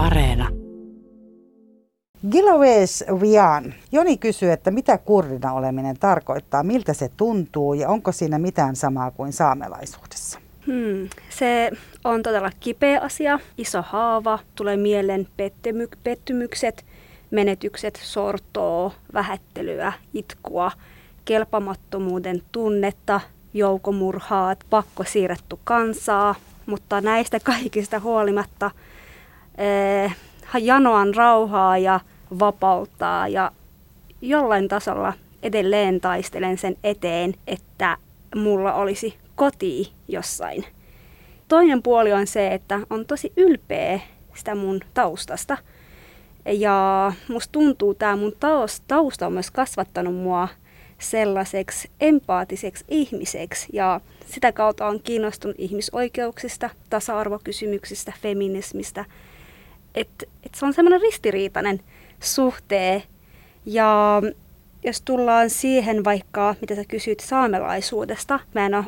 Areena. Gilawesh Wian. Joni kysyy, että mitä kurdina oleminen tarkoittaa, miltä se tuntuu ja onko siinä mitään samaa kuin saamelaisuudessa? Hmm. Se on todella kipeä asia, iso haava, tulee mieleen pettymy- pettymykset, menetykset, sortoa, vähättelyä, itkua, kelpamattomuuden tunnetta, joukomurhaat, pakko siirretty kansaa, mutta näistä kaikista huolimatta janoan rauhaa ja vapauttaa ja jollain tasolla edelleen taistelen sen eteen, että mulla olisi koti jossain. Toinen puoli on se, että on tosi ylpeä sitä mun taustasta. Ja musta tuntuu, että mun tausta on myös kasvattanut mua sellaiseksi empaattiseksi ihmiseksi ja sitä kautta on kiinnostunut ihmisoikeuksista, tasa-arvokysymyksistä, feminismistä. Et, et se on semmoinen ristiriitainen suhtee ja jos tullaan siihen vaikka, mitä sä kysyt saamelaisuudesta, mä en ole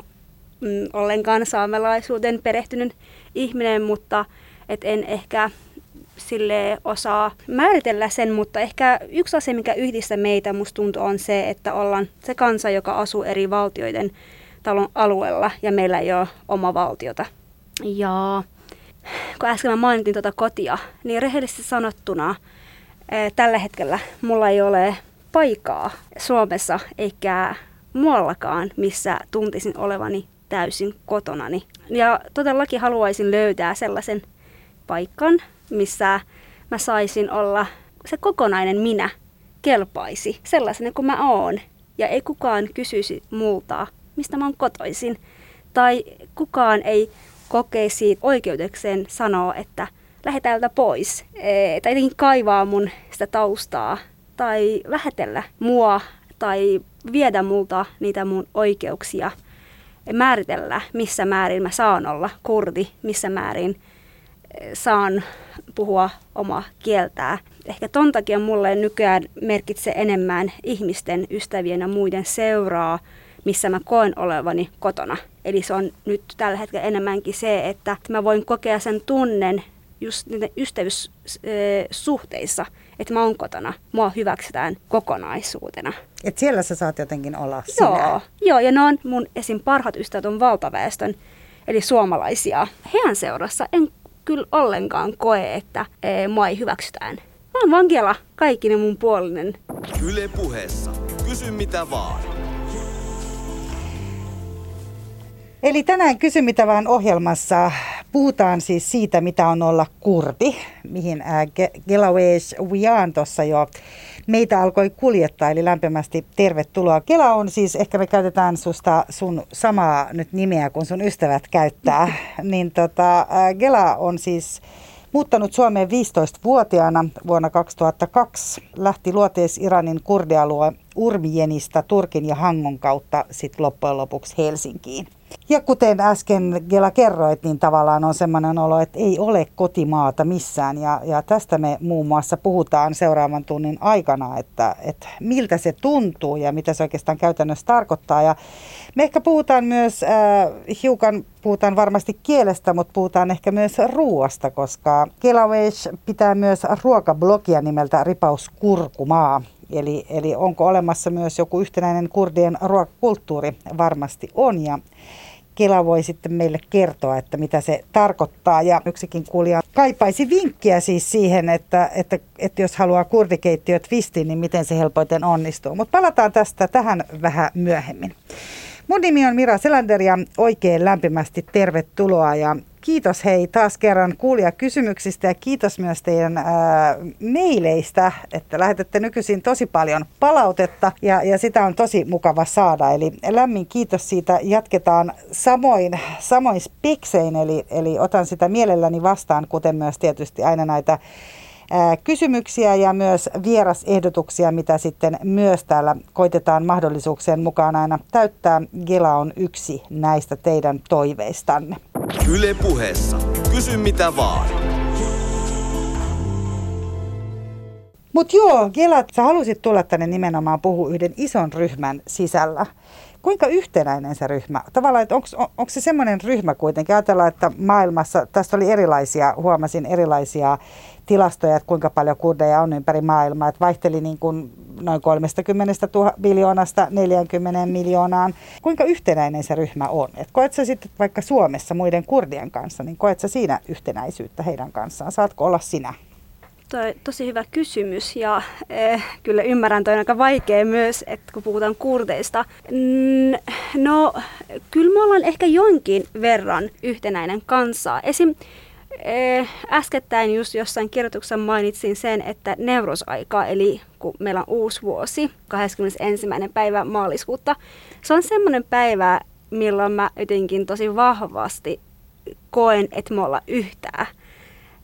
mm, ollenkaan saamelaisuuden perehtynyt ihminen, mutta et en ehkä sille osaa määritellä sen, mutta ehkä yksi asia, mikä yhdistää meitä, musta tuntuu, on se, että ollaan se kansa, joka asuu eri valtioiden talon alueella ja meillä ei ole oma valtiota. Ja kun äsken mä mainitin tuota kotia, niin rehellisesti sanottuna tällä hetkellä mulla ei ole paikaa Suomessa eikä muuallakaan, missä tuntisin olevani täysin kotonani. Ja todellakin haluaisin löytää sellaisen paikan, missä mä saisin olla se kokonainen minä kelpaisi sellaisena kuin mä oon. Ja ei kukaan kysyisi multa, mistä mä oon kotoisin. Tai kukaan ei kokeisi oikeudekseen sanoa, että lähde täältä pois. E, tai jotenkin kaivaa mun sitä taustaa. Tai vähätellä mua. Tai viedä multa niitä mun oikeuksia. Määritellä, missä määrin mä saan olla kurdi, missä määrin saan puhua omaa kieltää. Ehkä ton takia mulle nykyään merkitsee enemmän ihmisten, ystävien ja muiden seuraa, missä mä koen olevani kotona. Eli se on nyt tällä hetkellä enemmänkin se, että mä voin kokea sen tunnen just niiden ystävyyssuhteissa, että mä oon kotona. Mua hyväksytään kokonaisuutena. Et siellä sä saat jotenkin olla sinä. Joo, joo ja ne on mun esim. parhaat ystävät on valtaväestön, eli suomalaisia. Heidän seurassa en kyllä ollenkaan koe, että ee, mua ei hyväksytään. Mä oon vankila kaikinen mun puolinen. Yle puheessa. Kysy mitä vaan. Eli tänään Kysy mitä vaan ohjelmassa puhutaan siis siitä, mitä on olla kurdi, mihin Gelawesh Wian tuossa jo meitä alkoi kuljettaa, eli lämpimästi tervetuloa. Kela on siis, ehkä me käytetään susta sun samaa nyt nimeä, kun sun ystävät käyttää, niin tota, Kela on siis muuttanut Suomeen 15-vuotiaana vuonna 2002. Lähti luotees Iranin kurdialue Urmienistä Turkin ja Hangon kautta sitten loppujen lopuksi Helsinkiin. Ja kuten äsken Gela kerroit, niin tavallaan on semmoinen olo, että ei ole kotimaata missään. Ja, ja tästä me muun muassa puhutaan seuraavan tunnin aikana, että, että miltä se tuntuu ja mitä se oikeastaan käytännössä tarkoittaa. Ja me ehkä puhutaan myös, äh, hiukan puhutaan varmasti kielestä, mutta puhutaan ehkä myös ruuasta, koska Kelawesh pitää myös ruokablogia nimeltä Ripaus Kurkumaa. Eli, eli onko olemassa myös joku yhtenäinen kurdien ruokakulttuuri? Varmasti on. Ja Kela voi sitten meille kertoa, että mitä se tarkoittaa. Ja yksikin kuulija kaipaisi vinkkiä siis siihen, että, että, että jos haluaa kurdikeittiö twistin, niin miten se helpoiten onnistuu. Mutta palataan tästä tähän vähän myöhemmin. Mun nimi on Mira Selander ja oikein lämpimästi tervetuloa ja kiitos hei taas kerran kuulia kysymyksistä ja kiitos myös teidän ää, meileistä, että lähetätte nykyisin tosi paljon palautetta ja, ja sitä on tosi mukava saada. Eli lämmin kiitos siitä. Jatketaan samoin, samoin speksein, eli, eli otan sitä mielelläni vastaan, kuten myös tietysti aina näitä kysymyksiä ja myös vierasehdotuksia, mitä sitten myös täällä koitetaan mahdollisuuksien mukaan aina täyttää. Gela on yksi näistä teidän toiveistanne. Yle puheessa. Kysy mitä vaan. Mutta joo, Gela, sä halusit tulla tänne nimenomaan puhua yhden ison ryhmän sisällä. kuinka yhtenäinen se ryhmä? Tavallaan, että onko, onko se semmoinen ryhmä kuitenkin? Ajatellaan, että maailmassa, tästä oli erilaisia, huomasin erilaisia tilastoja, että kuinka paljon kurdeja on ympäri maailmaa. Että vaihteli niin kuin noin 30 000 miljoonasta 40 miljoonaan. Kuinka yhtenäinen se ryhmä on? Et koet sä sitten vaikka Suomessa muiden kurdien kanssa, niin koet sä siinä yhtenäisyyttä heidän kanssaan? Saatko olla sinä? Toi, tosi hyvä kysymys ja eh, kyllä ymmärrän, toi on aika vaikea myös, että kun puhutaan kurdeista. no, kyllä me ollaan ehkä jonkin verran yhtenäinen kanssa. Esim. Eh, äskettäin just jossain kirjoituksessa mainitsin sen, että neurosaika, eli kun meillä on uusi vuosi, 21. päivä maaliskuuta, se on semmoinen päivä, milloin mä jotenkin tosi vahvasti koen, että me ollaan yhtään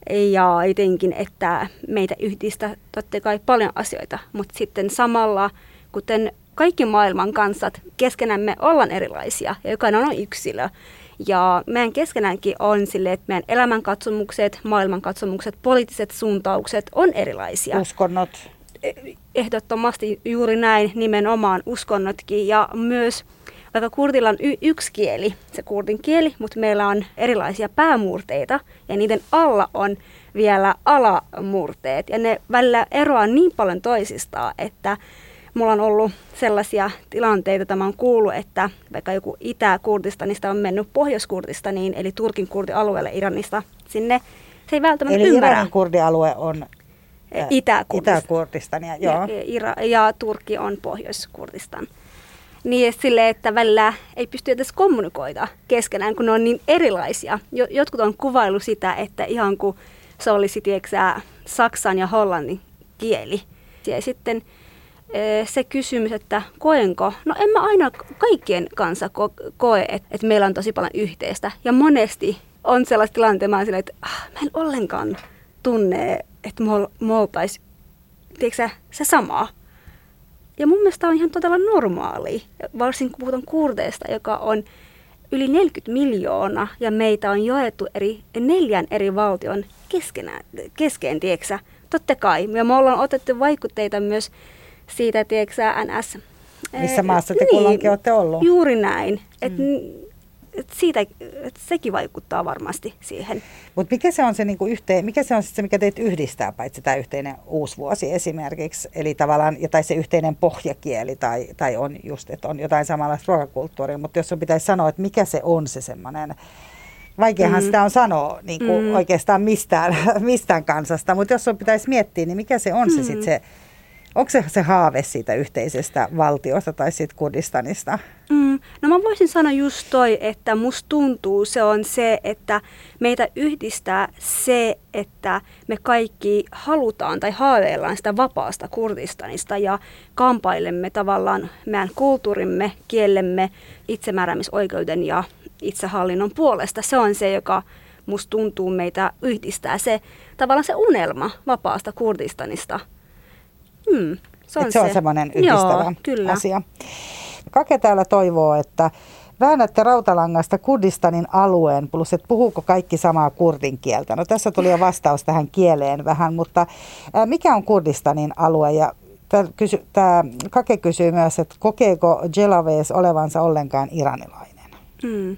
ja jotenkin, että meitä yhdistää totta kai paljon asioita, mutta sitten samalla, kuten kaikki maailman kansat, keskenämme ollaan erilaisia ja jokainen on yksilö. Ja meidän keskenäänkin on sille, että meidän elämänkatsomukset, maailmankatsomukset, poliittiset suuntaukset on erilaisia. Uskonnot. Ehdottomasti juuri näin, nimenomaan uskonnotkin ja myös vaikka kurdilla on y- yksi kieli, se kurdin kieli, mutta meillä on erilaisia päämurteita ja niiden alla on vielä alamurteet. Ja ne välillä eroaa niin paljon toisistaan, että mulla on ollut sellaisia tilanteita, että mä oon kuullut, että vaikka joku Itä-Kurdistanista on mennyt Pohjois-Kurdistaniin, eli Turkin kurdialueelle Iranista sinne, se ei välttämättä eli ymmärrä. Iranin kurdialue on Itä-Kurdistania. Itä joo. Ja, ja Turkki on Pohjois-Kurdistan niin sille, että välillä ei pysty edes kommunikoida keskenään, kun ne on niin erilaisia. Jotkut on kuvailu sitä, että ihan kuin se olisi tieksää, saksan ja hollannin kieli. Ja sitten se kysymys, että koenko, no en mä aina kaikkien kanssa ko- koe, että, meillä on tosi paljon yhteistä. Ja monesti on sellaista tilanteita, että, että ah, mä en ollenkaan tunne, että me oltaisiin, se samaa. Ja mun mielestä on ihan todella normaali, varsinkin kun puhutaan kurdeista, joka on yli 40 miljoonaa ja meitä on joettu eri, neljän eri valtion keskenään, keskeen, tieksä. Totta kai. Ja me ollaan otettu vaikutteita myös siitä, tieksä, NS. Missä maassa te niin, kulloinkin olette ollut. Juuri näin. Et mm et siitä, et sekin vaikuttaa varmasti siihen. Mutta mikä se on se, niinku yhteen, mikä se on se, mikä teitä yhdistää, paitsi tämä yhteinen vuosi esimerkiksi, eli tavallaan, tai se yhteinen pohjakieli, tai, tai on just, että on jotain samanlaista ruokakulttuuria, mutta jos on pitäisi sanoa, että mikä se on se semmoinen, Vaikeahan mm. sitä on sanoa niin kuin mm. oikeastaan mistään, mistään kansasta, mutta jos on pitäisi miettiä, niin mikä se on mm. se sitten se Onko se se haave siitä yhteisestä valtiosta tai siitä Kurdistanista? Mm, no mä voisin sanoa just toi, että musta tuntuu se on se, että meitä yhdistää se, että me kaikki halutaan tai haaveillaan sitä vapaasta Kurdistanista ja kampailemme tavallaan meidän kulttuurimme, kielemme, itsemääräämisoikeuden ja itsehallinnon puolesta. Se on se, joka musta tuntuu meitä yhdistää. Se tavallaan se unelma vapaasta Kurdistanista – Hmm, se on, se, se on semmoinen yhdistävä Joo, kyllä. asia. Kake täällä toivoo, että väännätte rautalangasta Kurdistanin alueen, plus että puhuuko kaikki samaa kurdin kieltä. No tässä tuli jo vastaus tähän kieleen vähän, mutta mikä on Kurdistanin alue ja Tämä Kake kysyy myös, että kokeeko Jelaves olevansa ollenkaan iranilainen? Hmm.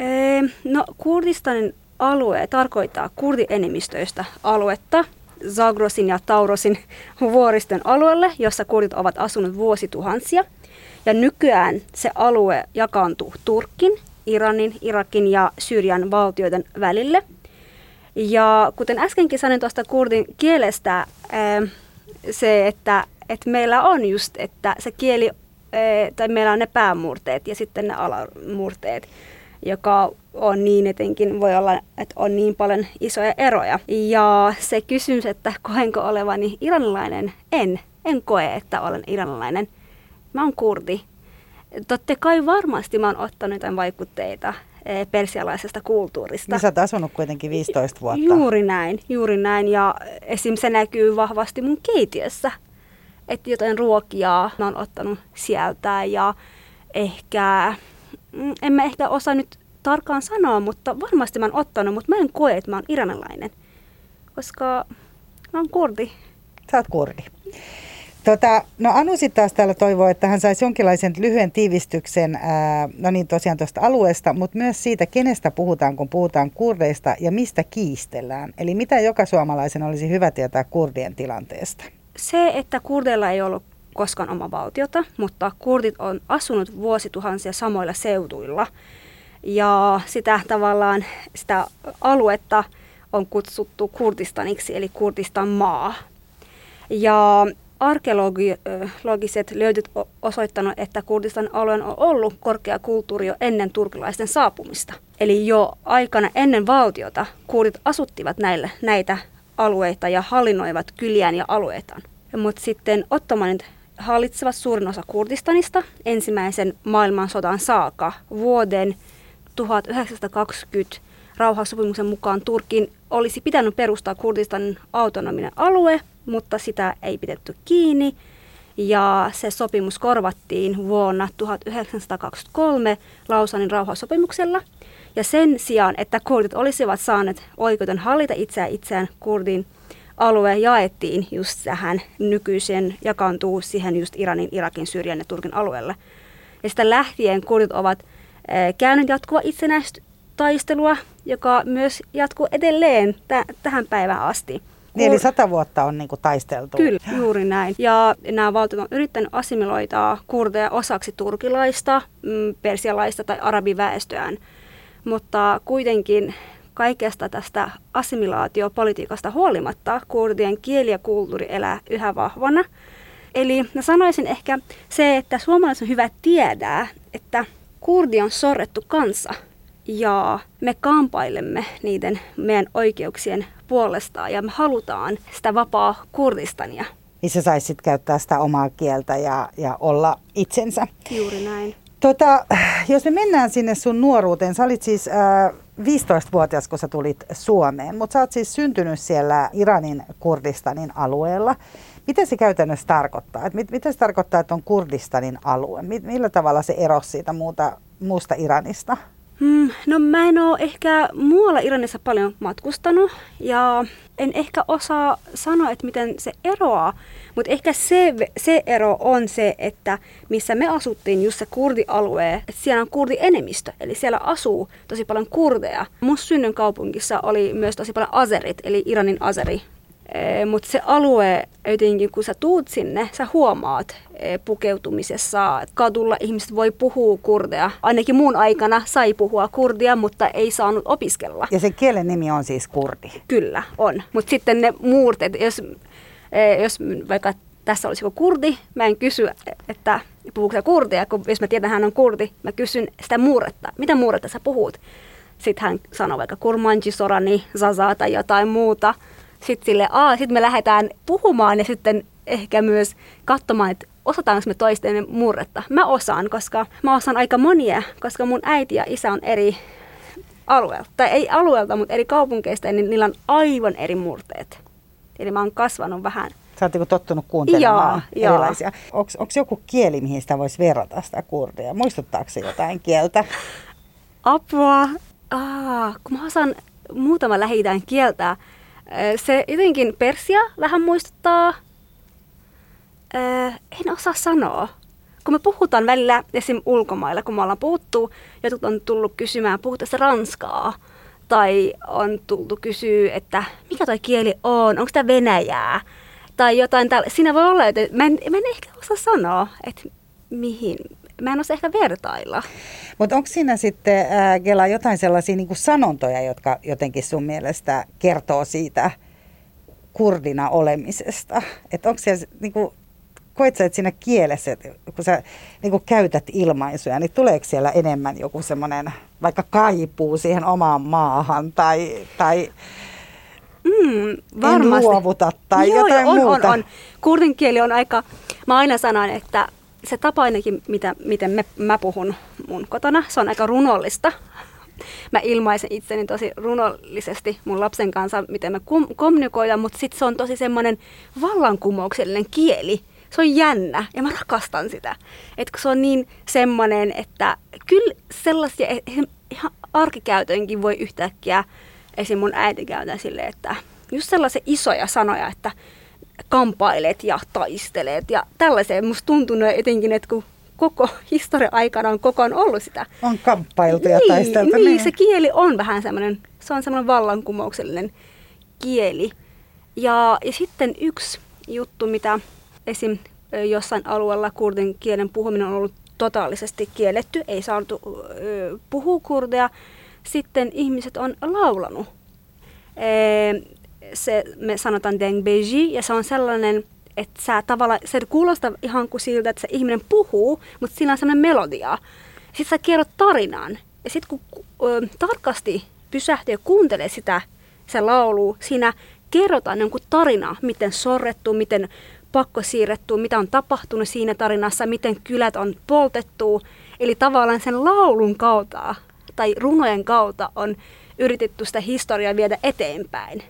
Ee, no Kurdistanin alue tarkoittaa kurdienemmistöistä aluetta, Zagrosin ja Taurosin vuoriston alueelle, jossa kurdit ovat asuneet vuosituhansia. Ja nykyään se alue jakaantuu Turkin, Iranin, Irakin ja Syyrian valtioiden välille. Ja kuten äskenkin sanoin tuosta kurdin kielestä, se, että, että meillä on just, että se kieli, tai meillä on ne päämurteet ja sitten ne alamurteet joka on niin etenkin, voi olla, että on niin paljon isoja eroja. Ja se kysymys, että koenko olevani iranilainen, en. En koe, että olen iranilainen. Mä oon kurdi. Totta kai varmasti mä oon ottanut jotain vaikutteita eh, persialaisesta kulttuurista. Niin sä oot asunut kuitenkin 15 vuotta. Juuri näin, juuri näin. Ja esim. se näkyy vahvasti mun keitiössä. Että jotain ruokia mä oon ottanut sieltä ja ehkä en mä ehkä osaa nyt tarkkaan sanoa, mutta varmasti mä oon ottanut, mutta mä en koe, että mä oon iranilainen, koska mä oon kurdi. Sä oot kurdi. Tota, no Anu sitten taas täällä toivoo, että hän saisi jonkinlaisen lyhyen tiivistyksen, ää, no niin tosiaan tuosta alueesta, mutta myös siitä, kenestä puhutaan, kun puhutaan kurdeista ja mistä kiistellään. Eli mitä joka suomalaisen olisi hyvä tietää kurdien tilanteesta? Se, että kurdeilla ei ollut koskaan oma valtiota, mutta kurdit on asunut vuosituhansia samoilla seuduilla. Ja sitä tavallaan, sitä aluetta on kutsuttu Kurdistaniksi, eli Kurdistan maa. Ja arkeologiset löydyt osoittanut, että Kurdistan alueen on ollut korkea kulttuuri jo ennen turkilaisten saapumista. Eli jo aikana ennen valtiota kurdit asuttivat näillä, näitä alueita ja hallinnoivat kyliään ja alueitaan. Mutta sitten ottomanit hallitsevat suurin osa Kurdistanista ensimmäisen maailmansodan saakka vuoden 1920 rauhansopimuksen mukaan Turkin olisi pitänyt perustaa Kurdistanin autonominen alue, mutta sitä ei pidetty kiinni. Ja se sopimus korvattiin vuonna 1923 Lausanin rauhansopimuksella. Ja sen sijaan, että kurdit olisivat saaneet oikeuden hallita itseään itseään, kurdin alue jaettiin just tähän nykyiseen, jakaantuu siihen just Iranin, Irakin, Syyrian ja Turkin alueelle. Ja sitä lähtien kurdit ovat eh, käyneet jatkuva itsenäistaistelua, joka myös jatkuu edelleen t- tähän päivään asti. Niin, eli sata vuotta on niin kuin taisteltu. Kyllä, juuri näin. Ja nämä valtiot on yrittänyt assimiloida kurdeja osaksi turkilaista, mm, persialaista tai arabiväestöään. Mutta kuitenkin kaikesta tästä assimilaatiopolitiikasta huolimatta kurdien kieli ja kulttuuri elää yhä vahvana. Eli mä sanoisin ehkä se, että suomalaisen on hyvä tietää, että kurdi on sorrettu kansa ja me kampailemme niiden meidän oikeuksien puolesta ja me halutaan sitä vapaa Kurdistania. Niin se saisi sitten käyttää sitä omaa kieltä ja, ja olla itsensä. Juuri näin. Tota, jos me mennään sinne sun nuoruuteen, sä olit siis äh, 15-vuotias, kun sä tulit Suomeen, mutta sä oot siis syntynyt siellä Iranin Kurdistanin alueella. Mitä se käytännössä tarkoittaa? Et mit, mitä se tarkoittaa, että on Kurdistanin alue? Millä tavalla se erosi siitä muuta, muusta Iranista? Hmm, no mä en ole ehkä muualla Iranissa paljon matkustanut ja en ehkä osaa sanoa, että miten se eroaa, mutta ehkä se, se ero on se, että missä me asuttiin, just se kurdialue, että siellä on kurdienemmistö, eli siellä asuu tosi paljon kurdeja. Mun synnyn kaupungissa oli myös tosi paljon azerit, eli Iranin azeri mutta se alue, jotenkin kun sä tuut sinne, sä huomaat pukeutumisessa, kadulla ihmiset voi puhua kurdeja. Ainakin mun aikana sai puhua kurdia, mutta ei saanut opiskella. Ja se kielen nimi on siis kurdi? Kyllä, on. Mutta sitten ne muurteet, jos, jos vaikka tässä olisi joku kurdi, mä en kysy, että puhuuko kurdia, kun jos mä tiedän, että hän on kurdi, mä kysyn sitä muuretta. Mitä muuretta sä puhut? Sitten hän sanoo vaikka kurmanji, sorani, zaza tai jotain muuta sitten sille, aa, sit me lähdetään puhumaan ja sitten ehkä myös katsomaan, että osataanko me toistemme murretta. Mä osaan, koska mä osaan aika monia, koska mun äiti ja isä on eri alueelta, tai ei alueelta, mutta eri kaupunkeista, niin niillä on aivan eri murteet. Eli mä oon kasvanut vähän Sä oot niinku tottunut kuuntelemaan joo, erilaisia. Onko joku kieli, mihin sitä voisi verrata sitä kurdia? Muistuttaako se jotain kieltä? Apua. Aa, kun mä osaan muutama lähi kieltä, se jotenkin Persia vähän muistuttaa, en osaa sanoa. Kun me puhutaan välillä esim. ulkomailla, kun me ollaan puhuttu, jotkut on tullut kysymään, puhutaan ranskaa. Tai on tultu kysyä, että mikä toi kieli on, onko tämä venäjää? Tai jotain tällä. Siinä voi olla, että mä en, mä en ehkä osaa sanoa, että mihin, mä en osaa ehkä vertailla. Mutta onko siinä sitten, ää, Gela, jotain sellaisia niin sanontoja, jotka jotenkin sun mielestä kertoo siitä kurdina olemisesta? Että onko siellä, niin kuin, koet sä, että siinä kielessä, että kun sä niin kuin käytät ilmaisuja, niin tuleeko siellä enemmän joku semmoinen vaikka kaipuu siihen omaan maahan tai, tai Mm, varmasti. En luovuta tai Joo, jotain on, muuta. On, on. Kurdin kieli on aika, mä aina sanon, että se tapa ainakin, mitä, miten me, mä puhun mun kotona, se on aika runollista. Mä ilmaisen itseni tosi runollisesti mun lapsen kanssa, miten me kom- kommunikoidaan, mutta sitten se on tosi semmoinen vallankumouksellinen kieli. Se on jännä ja mä rakastan sitä. Et kun se on niin semmoinen, että kyllä sellaisia ihan arkikäytönkin voi yhtäkkiä, esim. mun äiti käytää silleen, että just sellaisia isoja sanoja, että kampailet ja taistelet ja tällaiseen. Musta tuntuu etenkin, että kun koko historia aikana on koko ajan ollut sitä. On kamppailtu ja niin, taisteltu. Niin, niin, se kieli on vähän semmoinen, se on semmoinen vallankumouksellinen kieli. Ja, ja sitten yksi juttu, mitä esim. jossain alueella kurdin kielen puhuminen on ollut totaalisesti kielletty, ei saatu puhua kurdia. Sitten ihmiset on laulanut. Se, me sanotaan dengbeji, ja se on sellainen, että sä tavallaan, se kuulostaa ihan kuin siltä, että se ihminen puhuu, mutta siinä on sellainen melodia. Sitten sä kerrot tarinan. Ja sitten kun ö, tarkasti pysähtyy ja kuuntelee sitä, se laulu, siinä kerrotaan jonkun tarina, miten sorrettu, miten pakko siirretty, mitä on tapahtunut siinä tarinassa, miten kylät on poltettu. Eli tavallaan sen laulun kautta tai runojen kautta on yritetty sitä historiaa viedä eteenpäin.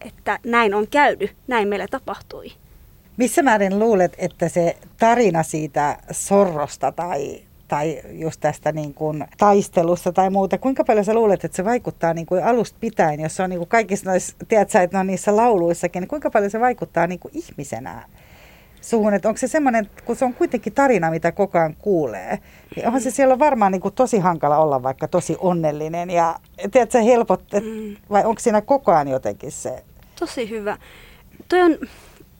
Että näin on käynyt, näin meille tapahtui. Missä määrin luulet, että se tarina siitä sorrosta tai, tai just tästä niin kuin taistelusta tai muuta, kuinka paljon sä luulet, että se vaikuttaa niin kuin alusta pitäen, jos se on niin kuin kaikissa noissa, tiedätkö, että ne on niissä lauluissakin, niin kuinka paljon se vaikuttaa niin kuin ihmisenä suhun, että onko se semmoinen, kun se on kuitenkin tarina, mitä koko ajan kuulee, niin onhan se siellä varmaan niin kuin tosi hankala olla vaikka tosi onnellinen ja tiedätkö, helpot, mm. vai onko siinä koko ajan jotenkin se? Tosi hyvä. Toi on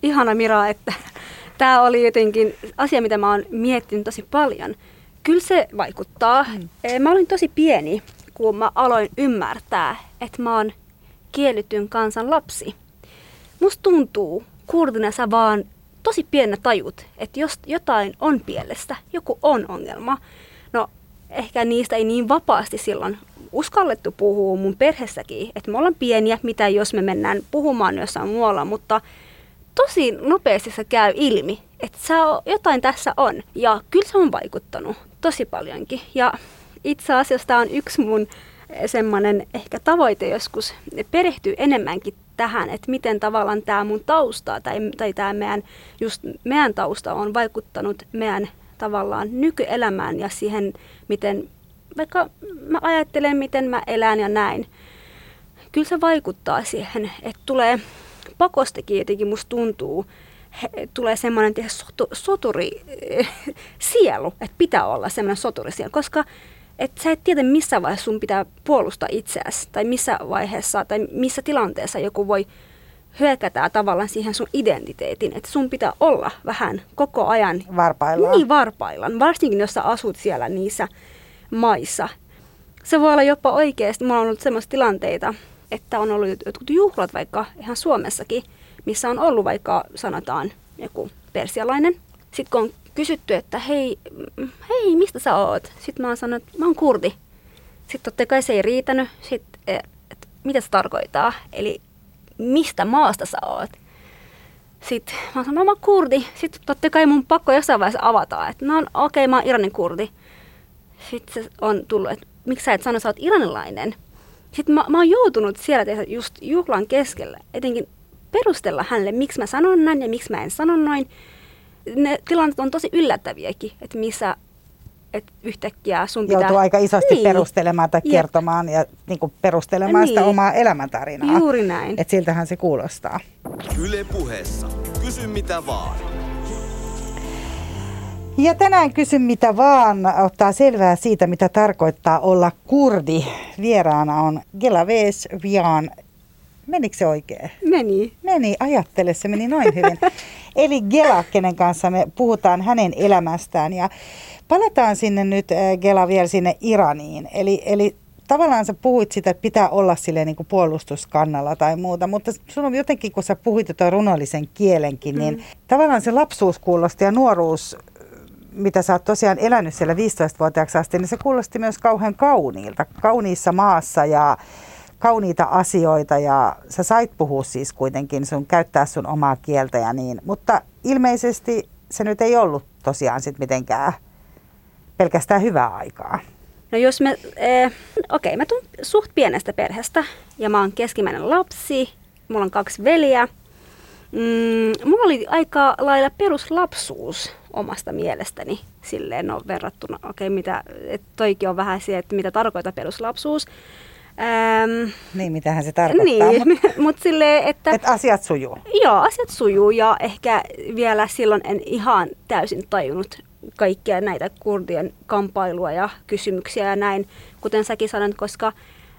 ihana Mira, että tämä oli jotenkin asia, mitä mä oon miettinyt tosi paljon. Kyllä se vaikuttaa. Mm. Mä olin tosi pieni, kun mä aloin ymmärtää, että mä oon kielityn kansan lapsi. Musta tuntuu, kurdina sä vaan tosi pienet tajut, että jos jotain on pielestä, joku on ongelma. No ehkä niistä ei niin vapaasti silloin uskallettu puhua mun perheessäkin, että me ollaan pieniä, mitä jos me mennään puhumaan jossain muualla, mutta tosi nopeasti se käy ilmi, että sä jotain tässä on. Ja kyllä se on vaikuttanut tosi paljonkin. Ja itse asiassa tämä on yksi mun semmoinen ehkä tavoite joskus perehtyy enemmänkin tähän, että miten tavallaan tämä mun tausta tai, tai tämä meidän, just meidän tausta on vaikuttanut meidän tavallaan nykyelämään ja siihen, miten vaikka mä ajattelen, miten mä elän ja näin. Kyllä se vaikuttaa siihen, että tulee pakostakin jotenkin musta tuntuu, he, tulee semmoinen sotu, soturi sielu, että pitää olla semmoinen soturi sielu, koska että sä et tiedä missä vaiheessa sun pitää puolustaa itseäsi tai missä vaiheessa tai missä tilanteessa joku voi hyökätä tavallaan siihen sun identiteetin, että sun pitää olla vähän koko ajan varpaillaan. Niin, varpaillaan, varsinkin jos sä asut siellä niissä maissa. Se voi olla jopa oikeasti, mulla on ollut semmoisia tilanteita, että on ollut jotkut juhlat vaikka ihan Suomessakin, missä on ollut vaikka sanotaan joku persialainen. Sitten kun on kysytty, että hei, hei, mistä sä oot? Sitten mä oon sanonut, että mä oon kurdi. Sitten totta kai se ei riitänyt. Sitten, että mitä se tarkoittaa? Eli mistä maasta sä oot? Sitten mä oon sanonut, mä oon kurdi. Sitten totta kai mun pakko jossain vaiheessa avata, että no okei, okay, mä oon Iranin kurdi. Sitten se on tullut, että miksi sä et sano, sä oot iranilainen? Sitten mä, mä oon joutunut siellä tehdä just juhlan keskellä, etenkin perustella hänelle, miksi mä sanon näin ja miksi mä en sano noin ne tilanteet on tosi yllättäviäkin, että missä että yhtäkkiä sun pitää... Joutuu aika isosti niin. perustelemaan tai kertomaan ja niin kuin perustelemaan niin. sitä omaa elämäntarinaa. Juuri näin. Että siltähän se kuulostaa. Yle puheessa. Kysy mitä vaan. Ja tänään kysyn mitä vaan ottaa selvää siitä, mitä tarkoittaa olla kurdi. Vieraana on Gelaves Vian Menikö se oikein? Meni. Meni, ajattele, se meni noin hyvin. Eli Gela, kenen kanssa me puhutaan hänen elämästään. Ja palataan sinne nyt, äh, Gela, vielä sinne Iraniin. Eli, eli tavallaan sä puhuit sitä, että pitää olla sille niin kuin puolustuskannalla tai muuta, mutta sun on jotenkin, kun sä puhuit tuon runollisen kielenkin, niin mm. tavallaan se lapsuus kuulosti ja nuoruus, mitä sä oot tosiaan elänyt siellä 15-vuotiaaksi asti, niin se kuulosti myös kauhean kauniilta, kauniissa maassa ja kauniita asioita ja sä sait puhua siis kuitenkin sun, käyttää sun omaa kieltä ja niin. Mutta ilmeisesti se nyt ei ollut tosiaan sit mitenkään pelkästään hyvää aikaa. No jos me, eh, okei, okay, mä tuun suht pienestä perheestä ja mä oon keskimmäinen lapsi, mulla on kaksi veliä. Mm, mulla oli aika lailla peruslapsuus omasta mielestäni silleen no verrattuna, okei, okay, mitä, et toikin on vähän se, että mitä tarkoittaa peruslapsuus. Ähm, Niin, mitähän se tarkoittaa. niin, Mutta mutta silleen, että... et asiat sujuu. Joo, asiat sujuu ja ehkä vielä silloin en ihan täysin tajunnut kaikkia näitä kurdien kampailuja ja kysymyksiä ja näin, kuten säkin sanoit, koska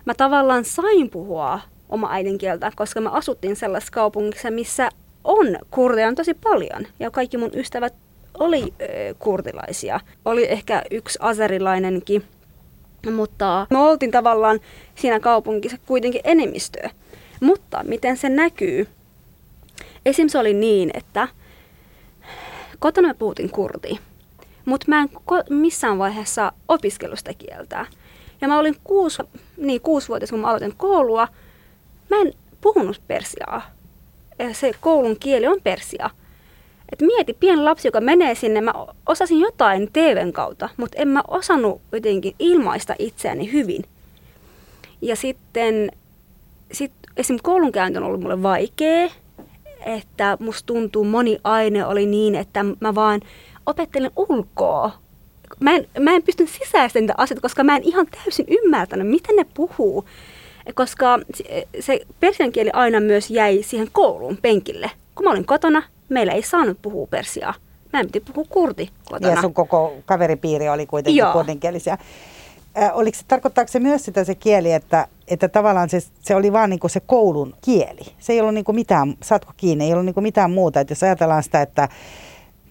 mä tavallaan sain puhua oma äidinkieltä, koska mä asuttiin sellaisessa kaupungissa, missä on kurdeja on tosi paljon ja kaikki mun ystävät oli kurdilaisia. Oli ehkä yksi azerilainenkin, mutta me oltiin tavallaan siinä kaupungissa kuitenkin enemmistöä. Mutta miten se näkyy? Esim. oli niin, että kotona me puhutin kurdi, mutta mä en ko- missään vaiheessa opiskellut sitä kieltä. Ja mä olin kuusi, niin kuusivuotias, kun mä aloitin koulua. Mä en puhunut persiaa. Se koulun kieli on persia. Et mieti, pieni lapsi, joka menee sinne, mä osasin jotain TVn kautta, mutta en mä osannut jotenkin ilmaista itseäni hyvin. Ja sitten sit esim. koulunkäynti on ollut mulle vaikea, että musta tuntuu moni aine oli niin, että mä vaan opettelen ulkoa. Mä en, mä en pysty sisäistämään niitä asioita, koska mä en ihan täysin ymmärtänyt, miten ne puhuu. Koska se- se persian kieli aina myös jäi siihen kouluun penkille. Kun mä olin kotona, meillä ei saanut puhua persiaa. Mä en piti puhua kurdi kotona. Ja sun koko kaveripiiri oli kuitenkin Joo. kurdinkielisiä. Äh, oliko se, tarkoittaako se myös sitä se kieli, että, että tavallaan se, se oli vaan niinku se koulun kieli? Se ei ollut niinku mitään, saatko kiinni, ei ollut niinku mitään muuta. Että jos ajatellaan sitä, että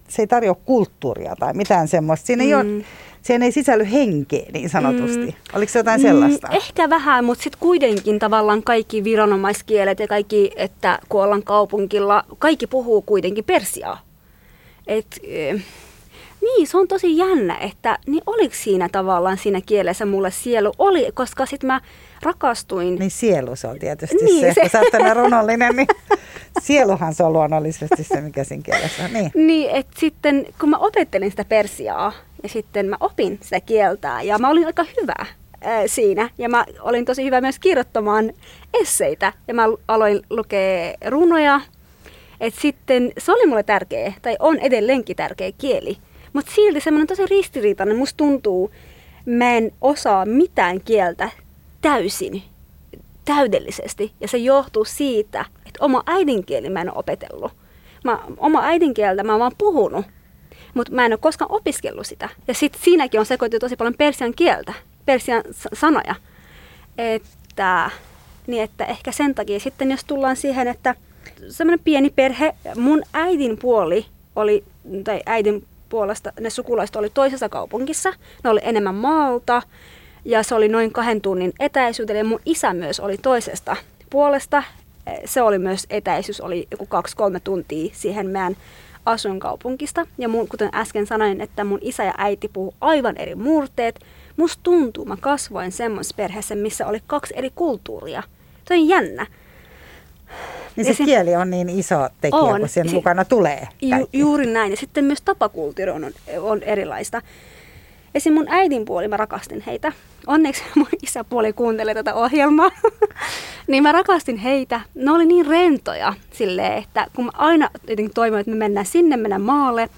se ei tarjoa kulttuuria tai mitään semmoista. Siinä ei, Mm. ole, siihen ei sisälly henkeä niin sanotusti. Mm. Oliko se jotain sellaista? Mm, ehkä vähän, mutta sitten kuitenkin tavallaan kaikki viranomaiskielet ja kaikki, että kun ollaan kaupunkilla, kaikki puhuu kuitenkin persiaa. Et, eh, niin, se on tosi jännä, että niin oliko siinä tavallaan siinä kielessä mulle sielu? Oli, koska sitten mä rakastuin. Niin sielu se on tietysti Niin, se, se- kun sä oot runollinen, niin sieluhan se on luonnollisesti se, mikä siinä kielessä on. Niin. Niin, että sitten kun mä opettelin sitä persiaa ja sitten mä opin sitä kieltä ja mä olin aika hyvä ää, siinä. Ja mä olin tosi hyvä myös kirjoittamaan esseitä ja mä aloin lukea runoja. Et sitten se oli mulle tärkeä, tai on edelleenkin tärkeä kieli. Mutta silti semmoinen tosi ristiriitainen, musta tuntuu, mä en osaa mitään kieltä täysin, täydellisesti. Ja se johtuu siitä, että oma äidinkieli mä en ole opetellut. Mä, oma äidinkieltä mä oon vaan puhunut, mutta mä en ole koskaan opiskellut sitä. Ja sitten siinäkin on sekoitettu tosi paljon persian kieltä, persian sanoja. Että, niin että ehkä sen takia sitten, jos tullaan siihen, että semmoinen pieni perhe, mun äidin puoli oli, tai äidin puolesta ne sukulaiset oli toisessa kaupungissa, ne oli enemmän maalta, ja se oli noin kahden tunnin etäisyydellä, ja mun isä myös oli toisesta puolesta. Se oli myös etäisyys, oli joku kaksi-kolme tuntia siihen meidän asuinkaupunkista. Ja mun, kuten äsken sanoin, että mun isä ja äiti puhuu aivan eri murteet. Musta tuntuu, mä kasvoin semmoisessa perheessä, missä oli kaksi eri kulttuuria. Se on jännä. Niin se se- kieli on niin iso tekijä, On. kun sen Si- mukana tulee. Ju, juuri näin. Ja sitten myös tapakulttuuri on, on erilaista. Esim. mun äidin puoli, mä rakastin heitä. Onneksi mun isäpuoli kuuntelee tätä ohjelmaa. niin mä rakastin heitä. Ne oli niin rentoja silleen, että kun mä aina jotenkin toivon, että me mennään sinne, mennään maalle,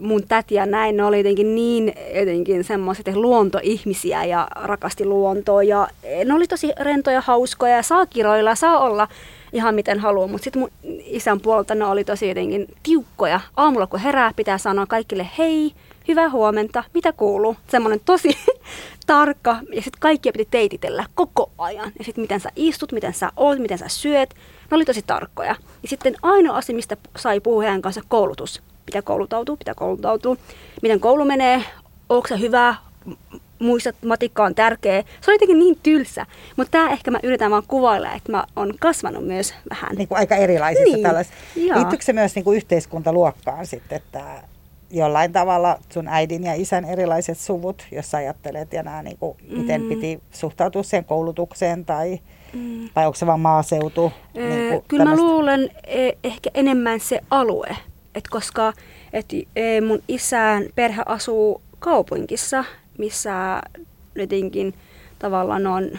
mun täti ja näin, ne oli jotenkin niin jotenkin semmoiset luontoihmisiä ja rakasti luontoa ja ne oli tosi rentoja, hauskoja ja saa kiroilla, saa olla ihan miten haluaa, mutta sitten mun isän puolelta ne oli tosi jotenkin tiukkoja. Aamulla kun herää, pitää sanoa kaikille hei, hyvää huomenta, mitä kuuluu. Semmoinen tosi tarkka ja sitten kaikkia piti teititellä koko ajan. Ja sitten miten sä istut, miten sä oot, miten sä syöt. Ne oli tosi tarkkoja. Ja sitten ainoa asia, mistä sai puhua heidän kanssa, koulutus. Pitää koulutautua, pitää koulutautua. Miten koulu menee, onko se hyvä, M- muista, että matikka on tärkeä. Se on jotenkin niin tylsä. Mutta tämä ehkä mä yritän vaan kuvailla, että mä oon kasvanut myös vähän. niin kuin aika erilaisissa Niin, tällaisissa. Liittyykö se myös niin kuin yhteiskuntaluokkaan sitten, että jollain tavalla sun äidin ja isän erilaiset suvut, jos sä ajattelet ja nämä, niin kuin, miten Mm. piti suhtautua siihen koulutukseen tai, Mm. vai onko se vaan maaseutu? Öö, niin kuin Kyllä mä tämmöistä? luulen eh, ehkä enemmän se alue, et koska et, eh, mun isän perhe asuu kaupungissa, missä jotenkin tavallaan on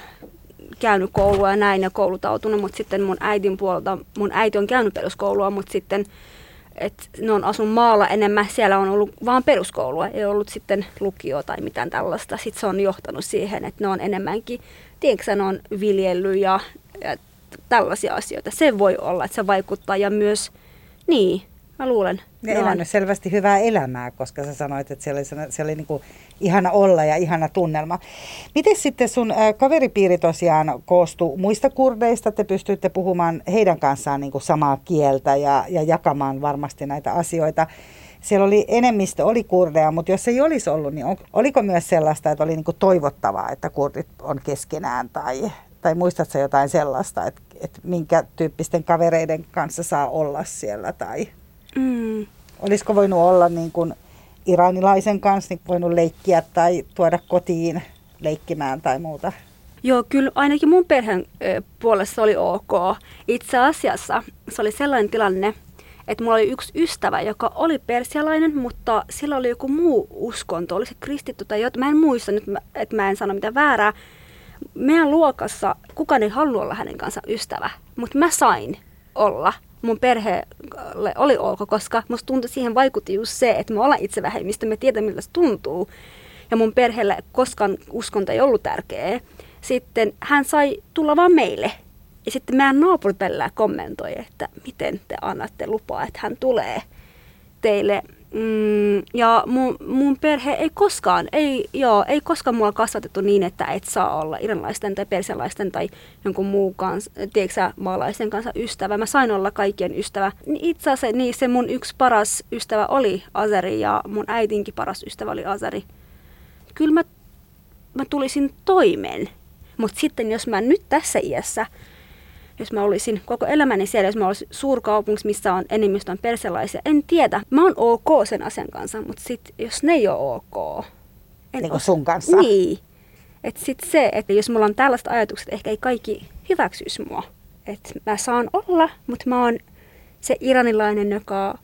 käynyt koulua ja näin ja koulutautunut, mutta sitten mun äidin puolelta, mun äiti on käynyt peruskoulua, mutta sitten et ne on asun maalla enemmän, siellä on ollut vaan peruskoulua, ei ollut sitten lukio tai mitään tällaista. Sitten se on johtanut siihen, että ne on enemmänkin tiedätkö on viljellyt ja, ja tällaisia asioita. Se voi olla, että se vaikuttaa ja myös, niin, mä luulen. Ja elänyt selvästi hyvää elämää, koska sä sanoit, että siellä oli, siellä oli niin kuin ihana olla ja ihana tunnelma. Miten sitten sun äh, kaveripiiri tosiaan koostuu muista kurdeista? Te pystyitte puhumaan heidän kanssaan niin kuin samaa kieltä ja, ja jakamaan varmasti näitä asioita. Siellä oli enemmistö, oli kurdeja, mutta jos ei olisi ollut, niin on, oliko myös sellaista, että oli niin kuin toivottavaa, että kurdit on keskenään tai, tai muistatko jotain sellaista, että, että minkä tyyppisten kavereiden kanssa saa olla siellä tai... Mm. Olisiko voinut olla niin kuin iranilaisen kanssa, niin voinut leikkiä tai tuoda kotiin leikkimään tai muuta? Joo, kyllä ainakin mun perheen puolesta oli ok. Itse asiassa se oli sellainen tilanne, että mulla oli yksi ystävä, joka oli persialainen, mutta sillä oli joku muu uskonto, oli se kristitty tai jotain. Mä en muista nyt, että mä en sano mitään väärää. Meidän luokassa kukaan ei halua olla hänen kanssa ystävä, mutta mä sain olla mun perheelle oli ok, koska musta tuntui siihen vaikutti just se, että me ollaan itse vähemmistö, me tiedämme miltä se tuntuu. Ja mun perheelle koskaan uskonto ei ollut tärkeä. Sitten hän sai tulla vaan meille. Ja sitten meidän naapurit kommentoi, että miten te annatte lupaa, että hän tulee teille Mm, ja mun, mun perhe ei koskaan, ei, joo, ei koskaan mua kasvatettu niin, että et saa olla iranlaisten tai persialaisten tai jonkun muun kanssa, tiedätkö maalaisten kanssa ystävä. Mä sain olla kaikkien ystävä. Niin itse asiassa niin se mun yksi paras ystävä oli Azeri ja mun äitinkin paras ystävä oli Azeri. Kyllä mä, mä tulisin toimeen. Mutta sitten jos mä nyt tässä iässä jos mä olisin koko elämäni siellä, jos mä olisin suurkaupungissa, missä on enemmistön perselaisia. En tiedä. Mä oon ok sen asian kanssa, mutta sit, jos ne ei ole ok. En niin kuin sun kanssa? Niin. Et sit se, että jos mulla on tällaiset ajatukset, ehkä ei kaikki hyväksyisi mua. Että mä saan olla, mutta mä oon se iranilainen, joka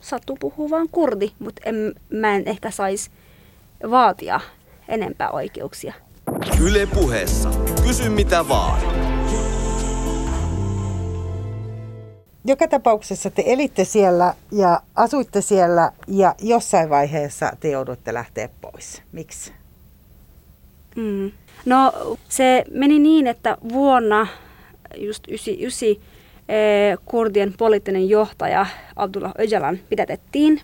sattuu puhua vaan kurdi, mutta en, mä en ehkä saisi vaatia enempää oikeuksia. Yle puheessa. Kysy mitä vaan. Joka tapauksessa te elitte siellä ja asuitte siellä ja jossain vaiheessa te jouduitte lähteä pois. Miksi? Mm. No se meni niin, että vuonna just 99 eh, kurdien poliittinen johtaja Abdullah Öcalan pidätettiin.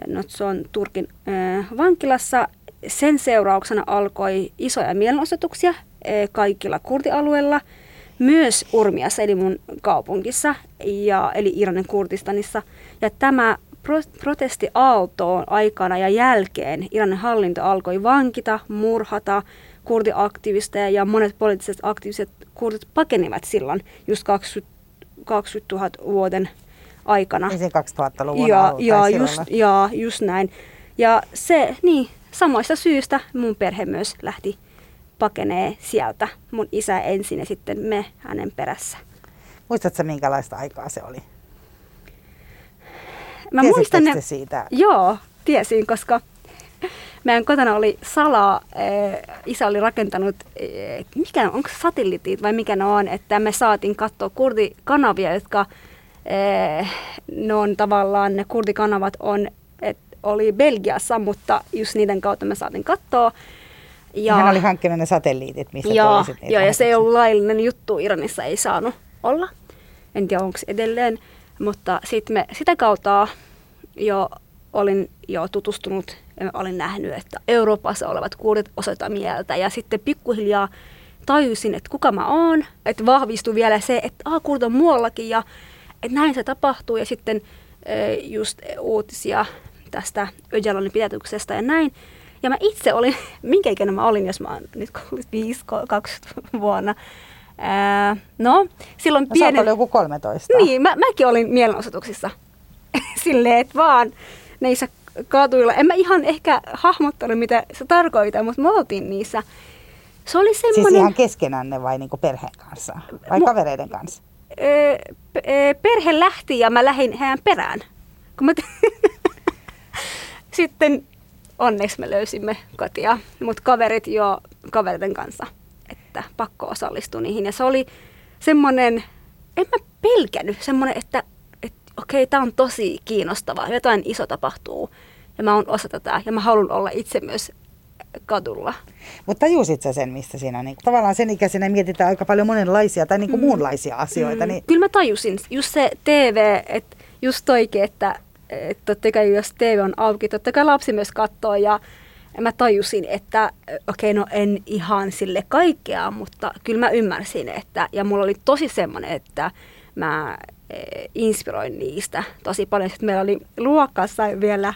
Ja no, se on Turkin eh, vankilassa. Sen seurauksena alkoi isoja mielenosoituksia eh, kaikilla kurdialueilla – myös Urmiassa, eli mun kaupungissa, ja, eli Iranin Kurdistanissa. Ja tämä pro- protesti aaltoon aikana ja jälkeen Iranin hallinto alkoi vankita, murhata kurdiaktivisteja ja monet poliittiset aktiiviset kurdit pakenivat silloin just 20, 20 000 vuoden aikana. Ensin 2000-luvun ja, ja, just, ja, just näin. Ja se, niin, samoista syistä mun perhe myös lähti pakenee sieltä. Mun isä ensin ja sitten me hänen perässä. Muistatko minkälaista aikaa se oli? Mä muistan ne, siitä? Joo, tiesin, koska meidän kotona oli salaa, isä oli rakentanut, mikä onko satelliitit vai mikä ne on, että me saatiin katsoa kurdikanavia, jotka ne on tavallaan, ne kurdikanavat on, että oli Belgiassa, mutta just niiden kautta me saatiin katsoa. Ja, Hän oli hankkinut ne satelliitit, mistä joo, joo, ja se ei ollut laillinen juttu. Iranissa ei saanut olla. En tiedä, onko edelleen. Mutta sit me, sitä kautta jo olin jo tutustunut ja olin nähnyt, että Euroopassa olevat kuudet osoittaa mieltä. Ja sitten pikkuhiljaa tajusin, että kuka mä oon. Että vahvistui vielä se, että ah, kuudet on muuallakin ja että näin se tapahtuu. Ja sitten just uutisia tästä Öjalonin pidätyksestä ja näin. Ja mä itse olin, minkä ikäinen mä olin, jos mä oon nyt 5 20 vuonna. Ää, no, silloin no, pienen... joku 13. Niin, mä, mäkin olin mielenosoituksissa. Silleen, että vaan niissä katuilla. En mä ihan ehkä hahmottanut, mitä se tarkoittaa, mutta me oltiin niissä. Se oli semmoinen... Siis ihan keskenänne vai niinku perheen kanssa? Vai Mu... kavereiden kanssa? perhe lähti ja mä lähdin heidän perään. Kun mä t... Sitten onneksi me löysimme kotia, mutta kaverit jo kaveriden kanssa, että pakko osallistua niihin. Ja se oli semmoinen, en mä pelkännyt, semmoinen, että, että okei, tämä on tosi kiinnostavaa, jotain iso tapahtuu ja mä oon osa tätä ja mä haluan olla itse myös kadulla. Mutta tajusit sä sen, missä siinä niin, tavallaan sen ikäisenä mietitään aika paljon monenlaisia tai niin kuin mm. muunlaisia asioita. Mm. Niin... Kyllä mä tajusin. Just se TV, että just toikin, että, että totta kai jos TV on auki, totta kai lapsi myös katsoo ja mä tajusin, että okei, okay, no en ihan sille kaikkea, mutta kyllä mä ymmärsin, että, ja mulla oli tosi semmoinen, että mä e, inspiroin niistä tosi paljon. Sitten meillä oli luokassa vielä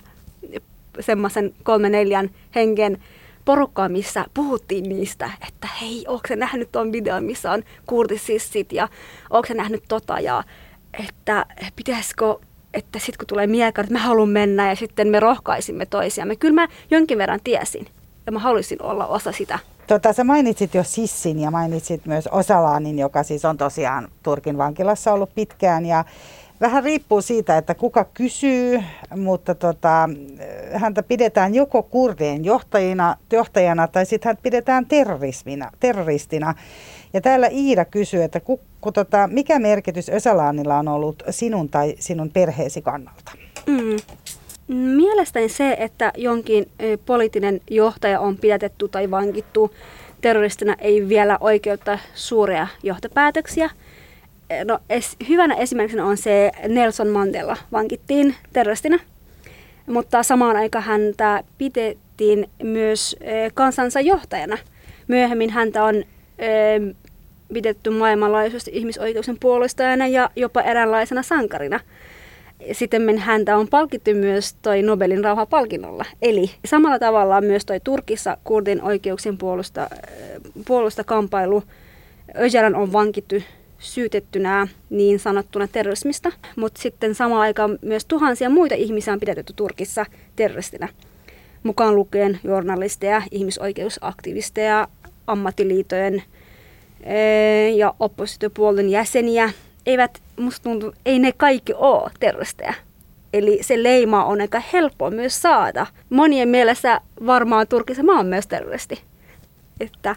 semmoisen kolme neljän hengen porukkaa, missä puhuttiin niistä, että hei, onko nähnyt tuon videon, missä on kurtisissit ja onko nähnyt tota ja että pitäisikö että sitten kun tulee miekka, että mä haluan mennä ja sitten me rohkaisimme toisiamme. Kyllä mä jonkin verran tiesin ja mä haluaisin olla osa sitä. Tota, sä mainitsit jo Sissin ja mainitsit myös Osalaanin, joka siis on tosiaan Turkin vankilassa ollut pitkään ja Vähän riippuu siitä, että kuka kysyy, mutta tota, häntä pidetään joko kurdien johtajina, johtajana tai sitten hän pidetään terrorismina, terroristina. Ja täällä Iida kysyy, että ku, ku, tota, mikä merkitys Ösalaanilla on ollut sinun tai sinun perheesi kannalta? Mm. Mielestäni se, että jonkin poliittinen johtaja on pidätetty tai vankittu terroristina ei vielä oikeutta suuria johtopäätöksiä. No, es, hyvänä esimerkkinä on se Nelson Mandela vankittiin terroristina, mutta samaan aikaan häntä pidettiin myös kansansa johtajana. Myöhemmin häntä on pidetty maailmanlaajuisesti ihmisoikeuksien puolustajana ja jopa eräänlaisena sankarina. Sitten häntä on palkittu myös toi Nobelin rauhapalkinnolla. Eli samalla tavalla myös toi Turkissa kurdin oikeuksien puolusta, puolusta kampailu Öcalan on vankittu syytettynä niin sanottuna terrorismista, mutta sitten samaan aikaan myös tuhansia muita ihmisiä on pidetty Turkissa terroristina. Mukaan lukien journalisteja, ihmisoikeusaktivisteja, ammattiliitojen eh, ja oppositiopuolen jäseniä. Eivät, musta tuntuu, ei ne kaikki ole terroristeja. Eli se leima on aika helppo myös saada. Monien mielestä varmaan Turkissa mä oon myös terroristi. Että,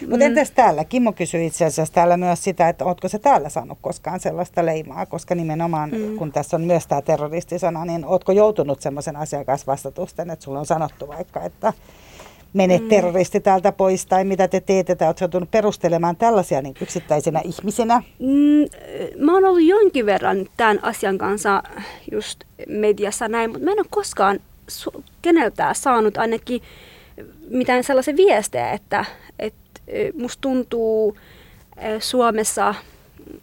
mutta mm. entäs täällä? Kimmo kysyi itse asiassa täällä myös sitä, että ootko se täällä saanut koskaan sellaista leimaa, koska nimenomaan mm. kun tässä on myös tämä terroristisana, niin ootko joutunut semmoisen asiakasvastatusten, että sulla on sanottu vaikka, että mene mm. terroristi täältä pois tai mitä te teette, tai oletko joutunut perustelemaan tällaisia niin yksittäisenä ihmisenä? Mm, mä oon ollut jonkin verran tämän asian kanssa just mediassa näin, mutta mä en ole koskaan su- keneltään saanut ainakin mitään sellaisia viestejä, että, että musta tuntuu Suomessa